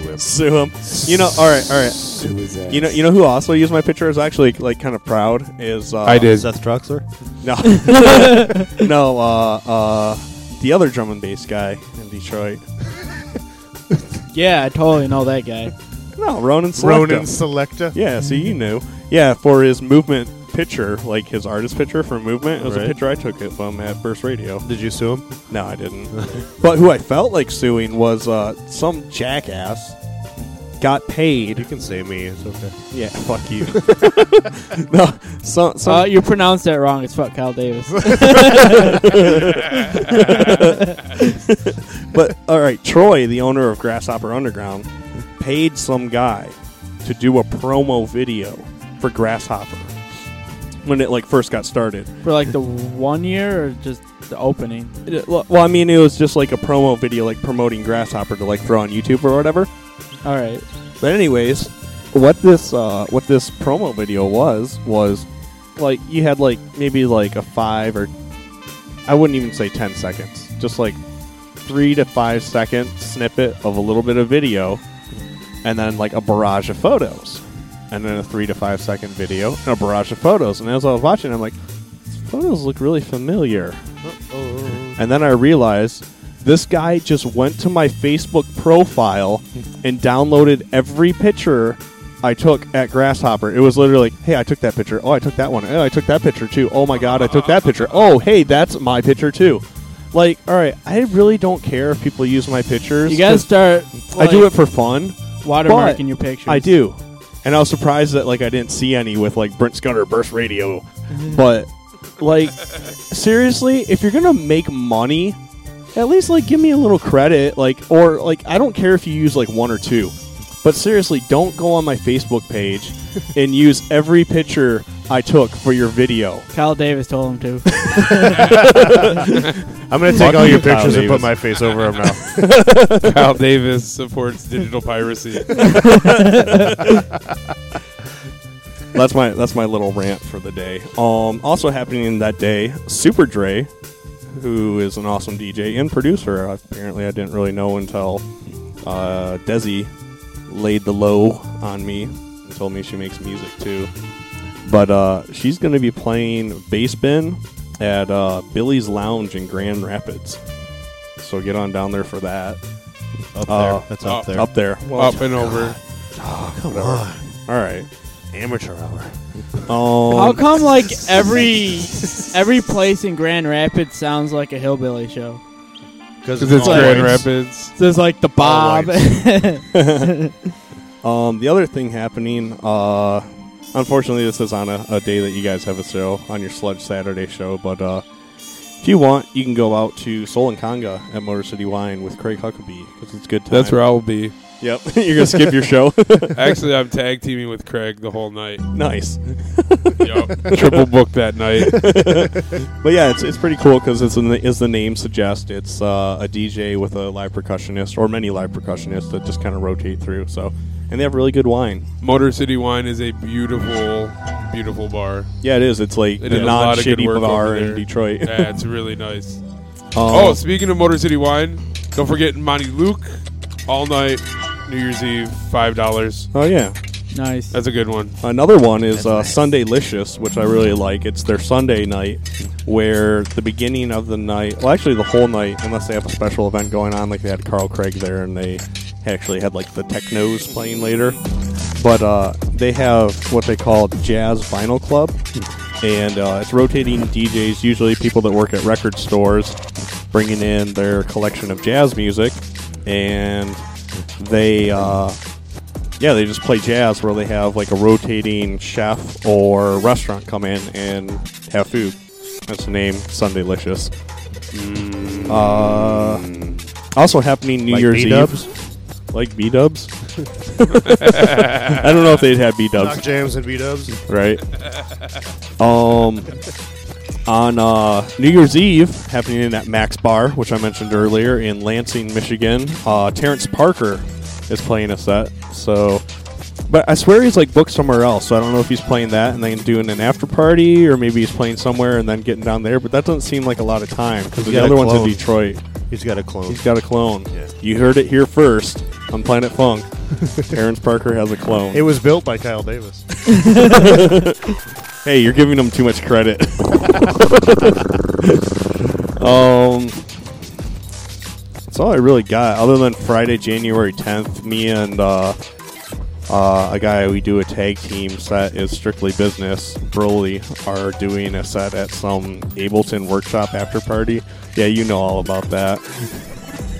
Sue him. Sue him. You know, all right, all right. Sue his ass. You know, you know who also used my picture is actually like kind of proud is uh, I did. Seth Troxler? No, no. Uh, uh, the other drum and bass guy in Detroit. Yeah, I totally know that guy. No, Ronan Selecta. Ronan Selecta? Yeah, so you knew. Yeah, for his movement picture, like his artist picture for movement, it was Right. a picture I took of him at Burst Radio. Did you sue him? No, I didn't. but who I felt like suing was uh, some jackass got paid. You can say me. It's okay. Yeah, fuck you. no, some, some Uh, you pronounced that wrong. It's fuck Kyle Davis. but all right, Troy, the owner of Grasshopper Underground, paid some guy to do a promo video for Grasshopper when it like first got started. For like the one year or just the opening? It- Well, I mean, it was just like a promo video, like promoting Grasshopper to like throw on YouTube or whatever. All right. But anyways, what this uh, what this promo video was was like you had like maybe like a five or I wouldn't even say ten seconds, just like three to five second snippet of a little bit of video, and then like a barrage of photos. And then a three to five second video, and a barrage of photos. And as I was watching, I'm like, these photos look really familiar. And then I realized this guy just went to my Facebook profile and downloaded every picture I took at Grasshopper. It was literally, hey, I took that picture. Oh, I took that one. Oh, I took that picture too. Oh my god, I took that picture. Oh, hey, that's my picture too. Like, all right, I really don't care if people use my pictures. You gotta 'cause start, I do it for fun. watermarking your pictures. I do, and I was surprised that like I didn't see any with like Brent Scudder Burst Radio, but like seriously, if you're gonna make money, at least like give me a little credit, like or like I don't care if you use like one or two, but seriously, don't go on my Facebook page and use every picture I took for your video. Kyle Davis told him to. I'm gonna take all your pictures and put my face over them now. Kyle Davis supports digital piracy. that's my that's my little rant for the day. Um, also happening that day, Super Dre, who is an awesome DJ and producer. Apparently, I didn't really know until uh, Desi laid the low on me and told me she makes music too. But uh, she's going to be playing bass bin at uh, Billy's Lounge in Grand Rapids. So get on down there for that. Up Uh, there. That's up there. Up there. Up and over. Oh, Come whatever. on. All right. Amateur hour. Um, How come like every every place in Grand Rapids sounds like a hillbilly show? Because it's Grand Rapids. There's like the Bob. um, the other thing happening, uh, unfortunately, this is on a, a day that you guys have a show on your Sludge Saturday show. But uh, if you want, you can go out to Soul and Conga at Motor City Wine with Craig Huckaby because it's good time. That's where I'll be. Yep, you're gonna skip your show. Actually, I'm tag teaming with Craig the whole night. Nice. Yup. Triple book that night. but yeah, it's, it's pretty cool because it's the, as the name suggests, it's uh, a DJ with a live percussionist or many live percussionists that just kind of rotate through. So, and they have really good wine. Motor City Wine is a beautiful, beautiful bar. Yeah, it is. It's like They the did a lot of good non-shitty work bar over in there. Detroit. Yeah, it's really nice. Um, oh, speaking of Motor City Wine, don't forget Monty Luke all night, New Year's Eve, five dollars. Oh yeah, nice. That's a good one. Another one is uh, Sunday Licious, which I really like. It's their Sunday night, where the beginning of the night, well, actually the whole night, unless they have a special event going on, like they had Carl Craig there, and they actually had like the technos playing later. But uh, they have what they call Jazz Vinyl Club, and uh, it's rotating DJs, usually people that work at record stores, bringing in their collection of jazz music, and they. Uh, yeah, they just play jazz where they have like a rotating chef or restaurant come in and have food. That's the name, Sundaylicious. Uh, also happening New Like Year's B-dubs? Eve. Like B Dubs? I don't know if they'd have B Dubs. Knock jams and B-dubs. Right. Um, on uh, New Year's Eve, happening in that Mac's Bar, which I mentioned earlier in Lansing, Michigan, uh, Terrence Parker is playing a set. So, but I swear he's like booked somewhere else. So I don't know if he's playing that and then doing an after party, or maybe he's playing somewhere and then getting down there. But that doesn't seem like a lot of time because the other one's in. Detroit. He's got a clone. He's got a clone. You heard it here first on Planet Funk. Terrence Parker has a clone. It was built by Kyle Davis. hey, you're giving them too much credit. um, that's all I really got. Other than Friday, January 10th, me and uh, uh, a guy we do a tag team set is strictly business. Broly are doing a set at some Ableton workshop after party. Yeah, you know all about that.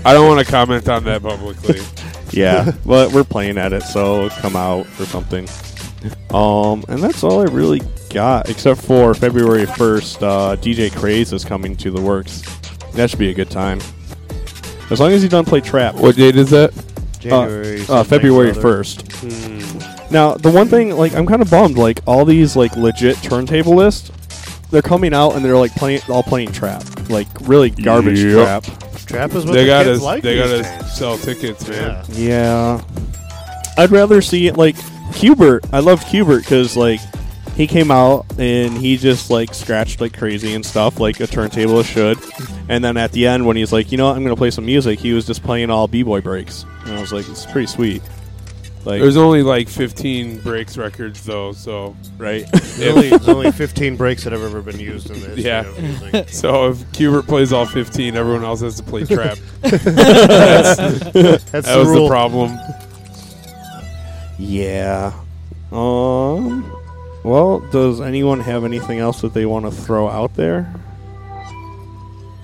I don't want to comment on that publicly. yeah, but we're playing at it, so come out or something. Um, and that's all I really got, except for February 1st, uh, DJ Craze is coming to the works. That should be a good time. As long as he doesn't play trap. What date is that? January Uh, uh, February 1st. Hmm. Now, the one thing, like, I'm kind of bummed, like, all these, like, legit turntablists, they're coming out and they're, like, playing, all playing trap. Like, really garbage Yep. trap. Trap is what They the gotta, kids like they gotta days. sell tickets, man. Yeah. I'd rather see it like Qbert. I loved Qbert because like he came out and he just like scratched like crazy and stuff like a turntable should. And then at the end when he's like, you know what, I'm gonna play some music, he was just playing all b boy breaks. And I was like, it's pretty sweet. Like There's only like 15 breaks records though, so right. There's only, there's only 15 breaks that have ever been used in this. Yeah. so if Qbert plays all 15, everyone else has to play trap. That's that the was rule. the problem. Yeah. Um. Well, does anyone have anything else that they want to throw out there?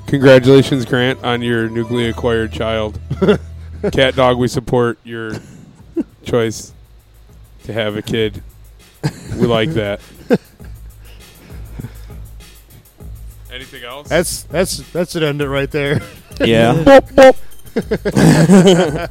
Congratulations, Grant, on your newly acquired child. Cat dog, we support your choice to have a kid. We like that. Anything else? That's that's that's it. End it right there. Yeah.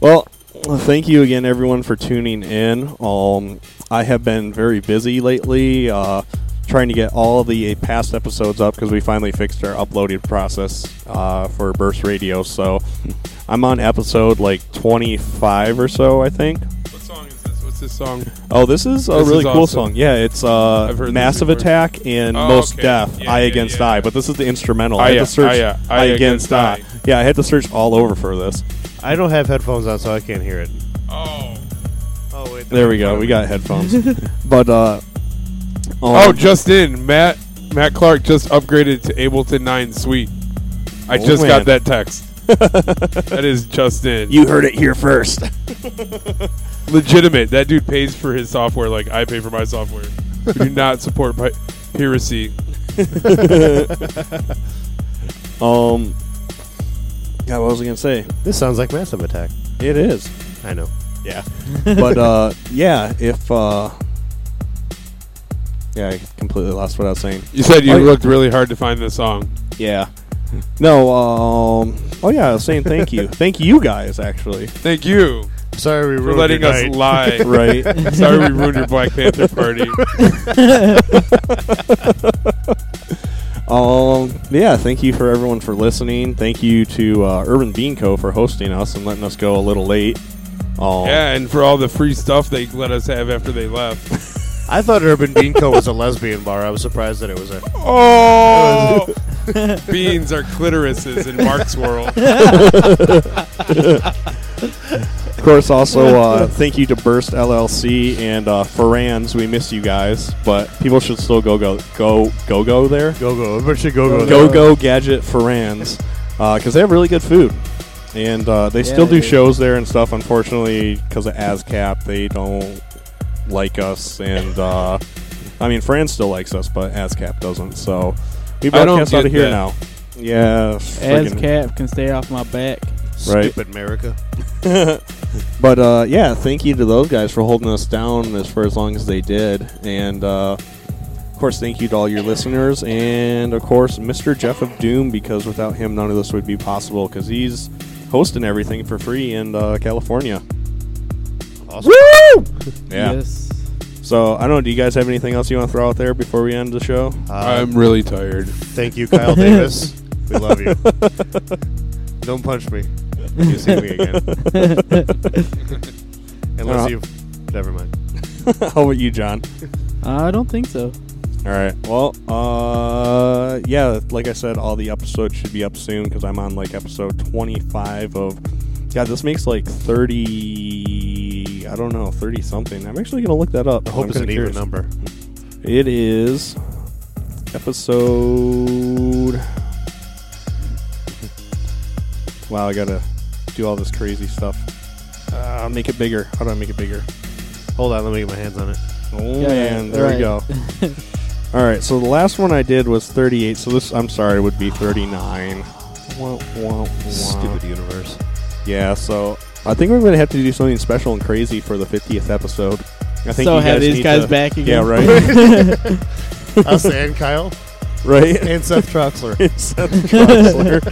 well, thank you again, everyone, for tuning in. Um, I have been very busy lately, uh, trying to get all the past episodes up because we finally fixed our uploading process uh, for Burst Radio. So I'm on episode like 25 or so, I think. What song is this? What's this song? Oh, this is a This really is cool awesome. song. Yeah, it's uh, I've heard this Massive. Attack and Oh, Mos okay. Def, Yeah, Eye yeah, Against yeah. Eye. But this is the instrumental. I Eye, had to search I Against I. Eye. Yeah, I had to search all over for this. I don't have headphones on, so I can't hear it. Oh. Oh wait. There we go. We got headphones. but uh, Oh, um, just in. Matt Matt Clark just upgraded to Ableton 9 Suite. I Oh, just man. got that text. that is just in. You heard it here first. Legitimate. That dude pays for his software like I pay for my software. We do not support pi- piracy. um, yeah, what was I gonna say? This sounds like Massive Attack. It is. I know. Yeah, but uh, yeah, if uh, yeah, I completely lost what I was saying. You said you Oh, looked really hard to find the song. Yeah. No. Um. Oh yeah, I was saying thank you, thank you guys actually. Thank you Sorry we for ruined letting your us night. lie. Right. Sorry we ruined your Black Panther party. Um. Yeah. Thank you for everyone for listening. Thank you to uh, Urban Bean Co for hosting us and letting us go a little late. Um, yeah, and for all the free stuff they let us have after they left. I thought Urban Bean Co was a lesbian bar. I was surprised that it was a. Oh, beans are clitorises in Mark's world. Of course, also uh, thank you to Burst LLC and uh, Ferrans. We miss you guys, but people should still go go go go go there. Go go. Everybody should go go. Go go gadget Ferrans because they have really good food, and uh, they Yeah, still they do do. shows there and stuff. Unfortunately, because of ASCAP, they don't like us, and uh, I mean, Fran still likes us, but ASCAP doesn't. So we I don't broadcast out of here that. now. Yeah, ASCAP can stay off my back. Right. Stupid America. but uh, yeah, thank you to those guys for holding us down as for as long as they did, and uh, of course, thank you to all your listeners, and of course, Mr. Jeff of Doom, because without him, none of this would be possible. Because he's hosting everything for free in uh, California. Awesome. Woo! Yeah. Yes. So I don't know. Do you guys have anything else you want to throw out there before we end the show? I'm really tired. Thank you, Kyle Davis. We love you. Don't punch me. When You see me again. Unless Uh, you. Never mind. How about you, John? I don't think so. All right. Well, uh, yeah, like I said, all the episodes should be up soon because I'm on like episode 25 of. Yeah, this makes like 30. I don't know, 30 something. I'm actually going to look that up. I hope I'm it's an kinda even curious. number. It is episode. Wow, I gotta do all this crazy stuff. Uh, make it bigger. How do I make it bigger? Hold on, let me get my hands on it. Oh Yeah, man, yeah, there we go. All right, so the last one I did was 38. So this, I'm sorry, would be 39. Wah, wah, wah. Stupid universe. Yeah, so I think we're going to have to do something special and crazy for the 50th episode. I think So you have guys these need guys to- back Yeah, again? right. Us and Kyle. right. And Seth Troxler. And Seth Troxler.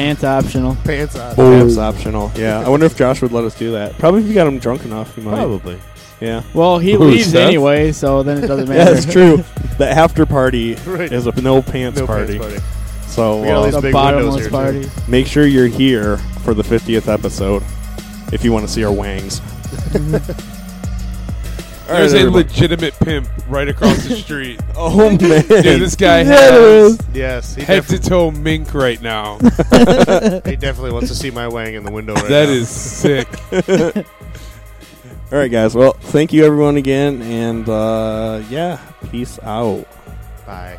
Pants optional. Pants on. Pants optional. Yeah, I wonder if Josh would let us do that. Probably if we got him drunk enough, he might. Probably. Yeah. Well, he Who, leaves Seth? anyway, so then it doesn't matter. that's true. The after party Right. is a no pants No party. pants party. So We got all uh, these The big bottomless windows here, party. too. make sure you're here for the 50th episode if you want to see our wangs. There's right, a everybody. legitimate pimp right across the street. Oh, man. Dude, this guy Yeah, has. Yes, he head to toe mink right now. he definitely wants to see my wang in the window right That now. is sick. All right, guys. Well, thank you everyone again, and uh, yeah, peace out. Bye.